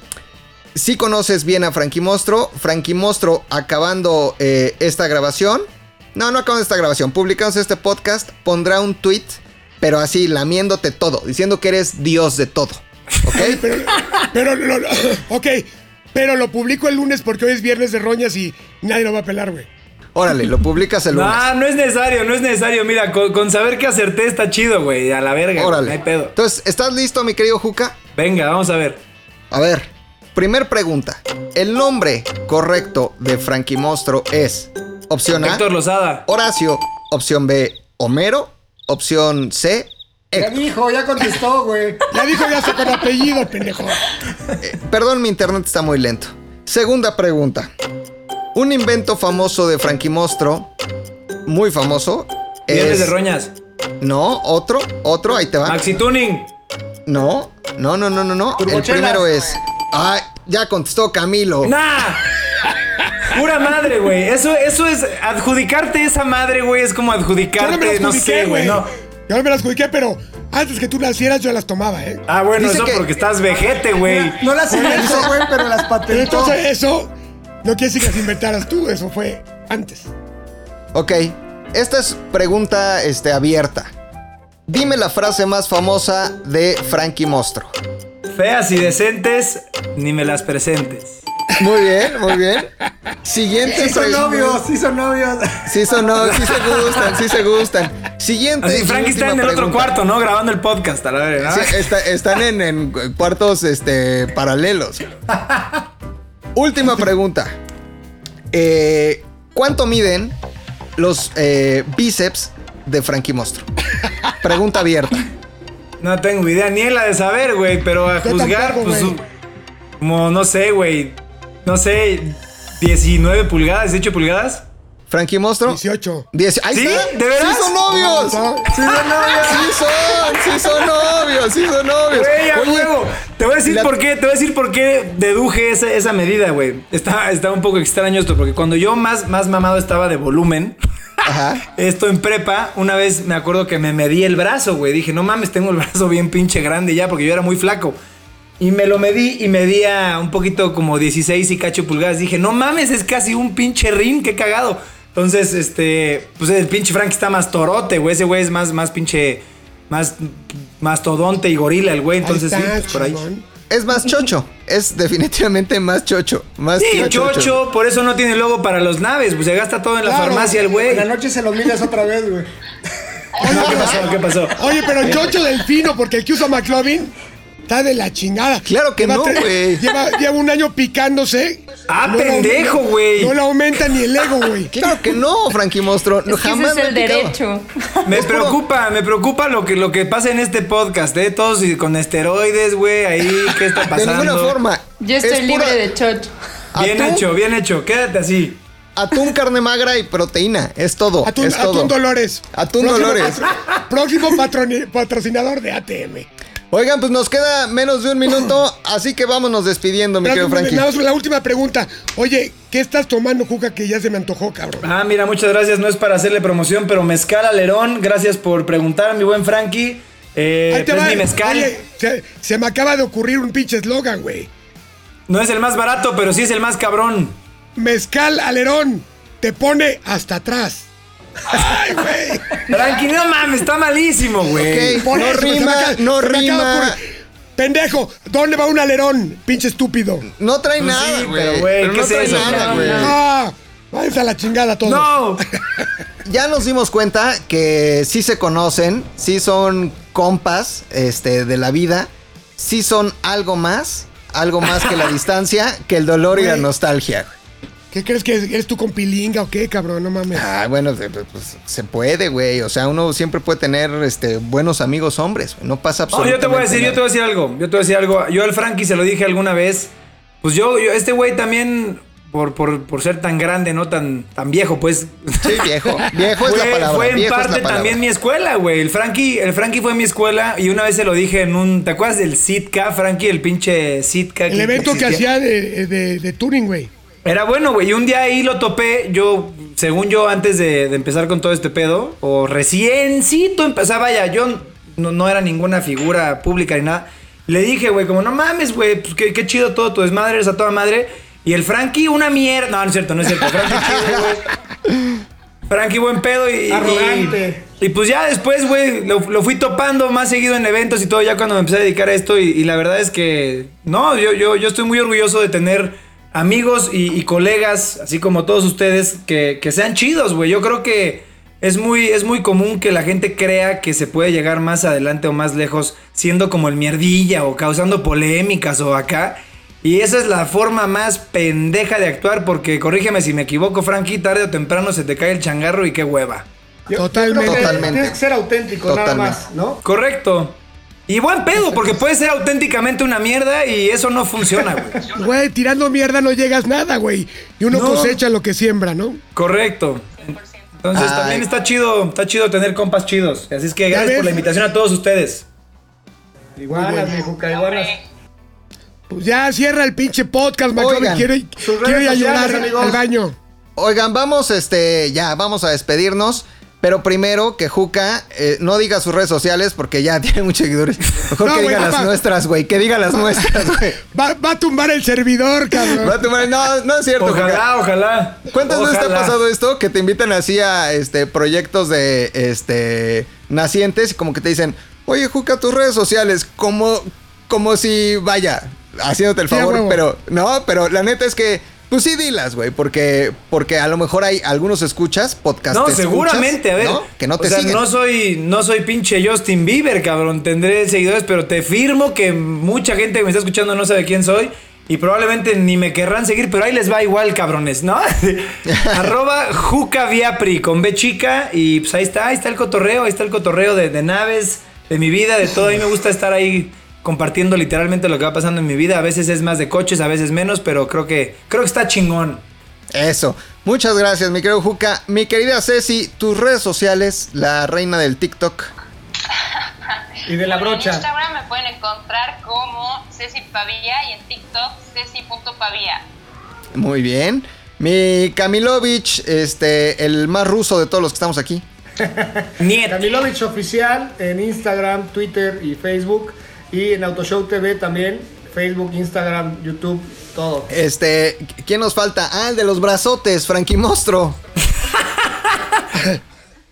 si conoces bien a Frankie Mostro, Frankie Mostro acabando eh, esta grabación. No, no acabando esta grabación. Publicándose este podcast, pondrá un tweet, pero así lamiéndote todo, diciendo que eres Dios de todo. ¿Ok? Pero, lo- lo- ok, Pero lo publico el lunes porque hoy es viernes de roñas y nadie lo va a pelar, güey. Órale, lo publicas el lunes. No, no es necesario, no es necesario. Mira, con, con saber que acerté está chido, güey. A la verga. Órale. No hay pedo. Entonces, ¿estás listo, mi querido Juca? Venga, vamos a ver. A ver, primer pregunta. El nombre correcto de Frankie Mostro es opción A, Héctor Lozada. Horacio, opción B, Homero, opción C, Ya dijo, ya contestó, güey. Ya dijo ya se con apellido, pendejo. Perdón, mi internet está muy lento. Segunda pregunta. Un invento famoso de Frankie Mostro, muy famoso, Viernes de es... roñas. No, otro, otro, ahí te va. Maxi Tuning. No, no, no, no, no, no. El primero es... Ay, ya contestó Camilo. ¡Nah! Pura madre, güey. Eso, eso es. Adjudicarte esa madre, güey, es como Yo no me adjudicarte, las no adjudiqué, sé, güey. No. Yo no me las adjudiqué, pero antes que tú nacieras yo las tomaba, ¿eh? Ah, bueno, Dice eso que- porque estás vejete, güey. No las inventó, güey, pero las patentó. entonces eso no quiere decir que las inventaras tú, eso fue antes. Ok, esta es pregunta este, abierta. Dime la frase más famosa de Frankie Mostro. Feas y decentes, ni me las presentes. Muy bien, muy bien. Siguiente Sí son pregunta. novios, sí son novios. Sí son novios, sí se gustan, sí se gustan. Siguiente. Así, Frankie está en el otro cuarto, ¿no? Grabando el podcast, a la verga. ¿no? Sí, está- están en, en cuartos este, paralelos. Última pregunta. Eh, ¿Cuánto miden los eh, bíceps de Frankie Mostro? Pregunta abierta. No tengo idea, ni él la de saber, güey, pero a Yo juzgar, tampoco, pues. güey. Como, no sé, güey. No sé, 19 pulgadas, 18 pulgadas. Frankie Mostro. 18. Diez- ahí ¿Sí? está. ¿De veras? Sí son novios. No, Sí son novios. Sí son, sí son novios, sí son novios. Güey, a huevo. Te voy a decir la- por qué, te voy a decir por qué deduje esa, esa medida, güey. Está, está un poco extraño esto, porque cuando yo más, más mamado estaba de volumen, Ajá. esto en prepa, una vez me acuerdo que me medí el brazo, güey. Dije, no mames, tengo el brazo bien pinche grande ya, porque yo era muy flaco. Y me lo medí y medía un poquito como 16 y cacho pulgadas. Dije, no mames, es casi un pinche rin, qué cagado. Entonces, este, pues el pinche Frank está más torote, güey. Ese güey es más, más pinche, más, más todonte y gorila el güey. Entonces, ahí sí, pues, por ahí. Es más chocho. Es definitivamente más chocho. Más Sí, chocho, por eso no tiene logo para los naves, pues se gasta todo en la Claro. farmacia el güey. En la noche se lo miras otra vez, güey. No, ¿Qué pasó? ¿Qué pasó? Oye, pero el chocho delfino, porque el que usa McLovin está de la chingada. Claro que Lleva no, güey. Lleva, lleva un año picándose. Ah, No pendejo, güey. No le aumenta ni el ego, güey. Claro que no, Frankie Mostro. No, Es que jamás ese es el me derecho. Me Es puro- preocupa, me preocupa lo que, lo que pasa en este podcast, ¿eh? Todos y- con esteroides, güey, ahí, ¿qué está De pasando? ninguna forma. Yo estoy Es libre pura- de chocho. Bien atún, hecho, bien hecho, quédate así. Atún, carne magra y proteína. Es todo. Atún, es todo. Atún Dolores. Atún Próximo Dolores. próximo patrocinador de ATM. Oigan, pues nos queda menos de un minuto, así que vámonos despidiendo, mi querido Frankie. más la última pregunta. Oye, ¿qué estás tomando, Juca, que ya se me antojó, cabrón? Ah, mira, muchas gracias, no es para hacerle promoción, pero mezcal alerón, gracias por preguntar, mi buen Frankie. Eh, Ahí te pues va. mi mezcal. Oye, se, se me acaba de ocurrir un pinche eslogan, güey. No es el más barato, pero sí es el más cabrón. Mezcal alerón te pone hasta atrás. Ay, güey. Frankie, no mames, está malísimo, güey. No rima, no rima. Pendejo, ¿dónde va un alerón? Pinche estúpido. No trae Pues nada, sí, güey. pero, güey, Pero ¿qué no es trae eso? nada, No, güey. no. Ah, váyanse a la chingada todos. No. Ya nos dimos cuenta que sí se conocen, sí son compas este, de la vida, sí son algo más, algo más que la distancia, que el dolor y la Güey. nostalgia. ¿Qué crees que eres tú con pilinga o qué, cabrón? No mames. Ah, bueno, pues, se puede, güey. O sea, uno siempre puede tener este, buenos amigos hombres. güey. No pasa No, absolutamente yo te voy a decir, yo te voy a decir algo. Yo te voy a decir algo. Yo al Frankie se lo dije alguna vez. Pues yo, yo este güey también, por, por, por ser tan grande, no tan, tan viejo, pues. Sí, viejo. Viejo es fue, la palabra. fue en viejo parte también mi escuela, güey. El Frankie, el Frankie fue mi escuela y una vez se lo dije en un. ¿Te acuerdas del Sitka, Frankie? El pinche Sitka. El evento que hacía de, de, de Turing, güey. Era bueno, güey. Y un día ahí lo topé. Yo, según yo, antes de, de empezar con todo este pedo, o reciencito empezaba, vaya, yo no, no era ninguna figura pública ni nada. Le dije, güey, como no mames, güey, pues qué, qué chido todo tu desmadre, eres a toda madre. Y el Frankie, una mierda. No, no es cierto, no es cierto. Frankie chido, güey. Frankie buen pedo y... y- Arrogante. Y, pues ya después, güey, lo, lo fui topando más seguido en eventos y todo, ya cuando me empecé a dedicar a esto. Y, y la verdad es que, no, yo, yo, yo estoy muy orgulloso de tener amigos y, y colegas, así como todos ustedes, que, que sean chidos, güey. Yo creo que es muy, es muy común que la gente crea que se puede llegar más adelante o más lejos siendo como el mierdilla o causando polémicas o acá. Y esa es la forma más pendeja de actuar porque, corrígeme si me equivoco, Frankie, tarde o temprano se te cae el changarro y qué hueva. Yo- Totalmente. creo que Totalmente. Tienes que ser auténtico, nada más, ¿no? Correcto. Y buen pedo, porque puede ser auténticamente una mierda y eso no funciona, güey. Güey, tirando mierda no llegas nada, güey. Y uno No. cosecha lo que siembra, ¿no? Correcto. Entonces Ay. también está chido, está chido tener compas chidos. Así es que ¿Ya gracias ves? por la invitación a todos ustedes. Iguanas, mi Juca, iguanas. Pues ya cierra el pinche podcast, McLovin. Oigan, Quiero, sus quiero ir a redes llorar sociales, amigos. al baño. Oigan, vamos, este, ya, vamos a despedirnos. Pero primero que Juca eh, no diga sus redes sociales porque ya tiene muchos seguidores. Mejor No, que diga las nuestras, güey. Que diga las nuestras, güey. Va, va a tumbar el servidor, cabrón. Va a tomar- No, no es cierto, Juca. Ojalá, ojalá. ¿Cuántas veces te ha Ojalá. pasado esto? Que te invitan así a este, proyectos de este, nacientes y como que te dicen, oye, Juca, tus redes sociales, como, como si, vaya, haciéndote el favor, pero no, pero la neta es que, pues sí, dilas, güey, porque, porque a lo mejor hay algunos escuchas, podcast No, escuchas, seguramente, a ver. ¿no? Que no te o sea, siguen. no soy, no soy pinche Justin Bieber, cabrón. Tendré seguidores, pero te firmo que mucha gente que me está escuchando no sabe quién soy. Y probablemente ni me querrán seguir, pero ahí les va igual, cabrones, ¿no? Arroba Juca Viapri con B chica. Y pues ahí está, ahí está el cotorreo, ahí está el cotorreo de, de naves, de mi vida, de todo. A mí me gusta estar ahí compartiendo literalmente lo que va pasando en mi vida. A veces es más de coches, a veces menos, pero creo que, creo que está chingón. Eso. Muchas gracias, mi querido Juca. Mi querida Ceci, tus redes sociales, la reina del TikTok. Y de la brocha. En Instagram me pueden encontrar como Ceci Pavía y en TikTok Ceci.pavía. Muy bien. Mi Kamilovich, este, el más ruso de todos los que estamos aquí. Niet. Camilovich Oficial en Instagram, Twitter y Facebook. Y en Autoshow TV también. Facebook, Instagram, YouTube, todo. Este, ¿quién nos falta? Ah, el de los brazotes, Frankie Mostro.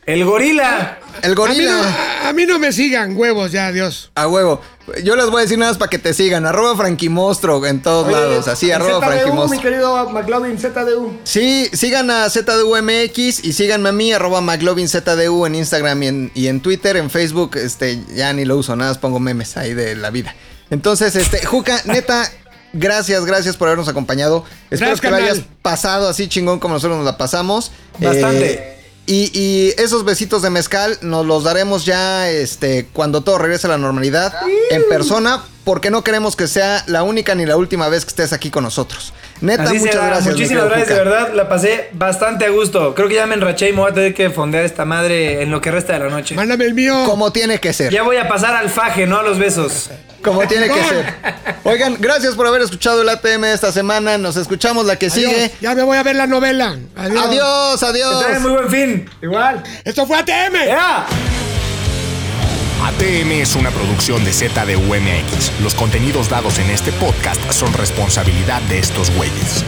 El gorila. El A mí, gorila. no, a mí no me sigan, huevos, ya, adiós. A huevo. Yo les voy a decir nada más para que te sigan. Arroba Frankie Mostro en todos Oye, lados. Así, arroba ZDU, mi querido McLovin, ZDU. Sí, sigan a ZDUMX y síganme a mí, arroba McLovinZDU en Instagram y en, y en Twitter, en Facebook, este, ya ni lo uso, nada más pongo memes ahí de la vida. Entonces, este, Juca, neta, gracias, gracias por habernos acompañado. Espero Gracias, que lo hayas pasado así chingón como nosotros nos la pasamos. Bastante. Eh, y, y esos besitos de mezcal nos los daremos ya este, cuando todo regrese a la normalidad en persona, porque no queremos que sea la única ni la última vez que estés aquí con nosotros. Neta, Así muchas será. gracias. Muchísimas gracias, de verdad. La pasé bastante a gusto. Creo que ya me enraché y me voy a tener que fondear esta madre en lo que resta de la noche. Mándame el mío. Como tiene que ser. Ya voy a pasar al faje, no a los besos. Como tiene que ser. Oigan, gracias por haber escuchado el ATM esta semana. Nos escuchamos la que Adiós. sigue. Ya me voy a ver la novela. Adiós. Adiós, adiós. Que muy buen fin. Igual. Esto fue ATM. ¡Ya! ATM es una producción de ZDUMX. Los contenidos dados en este podcast son responsabilidad de estos güeyes.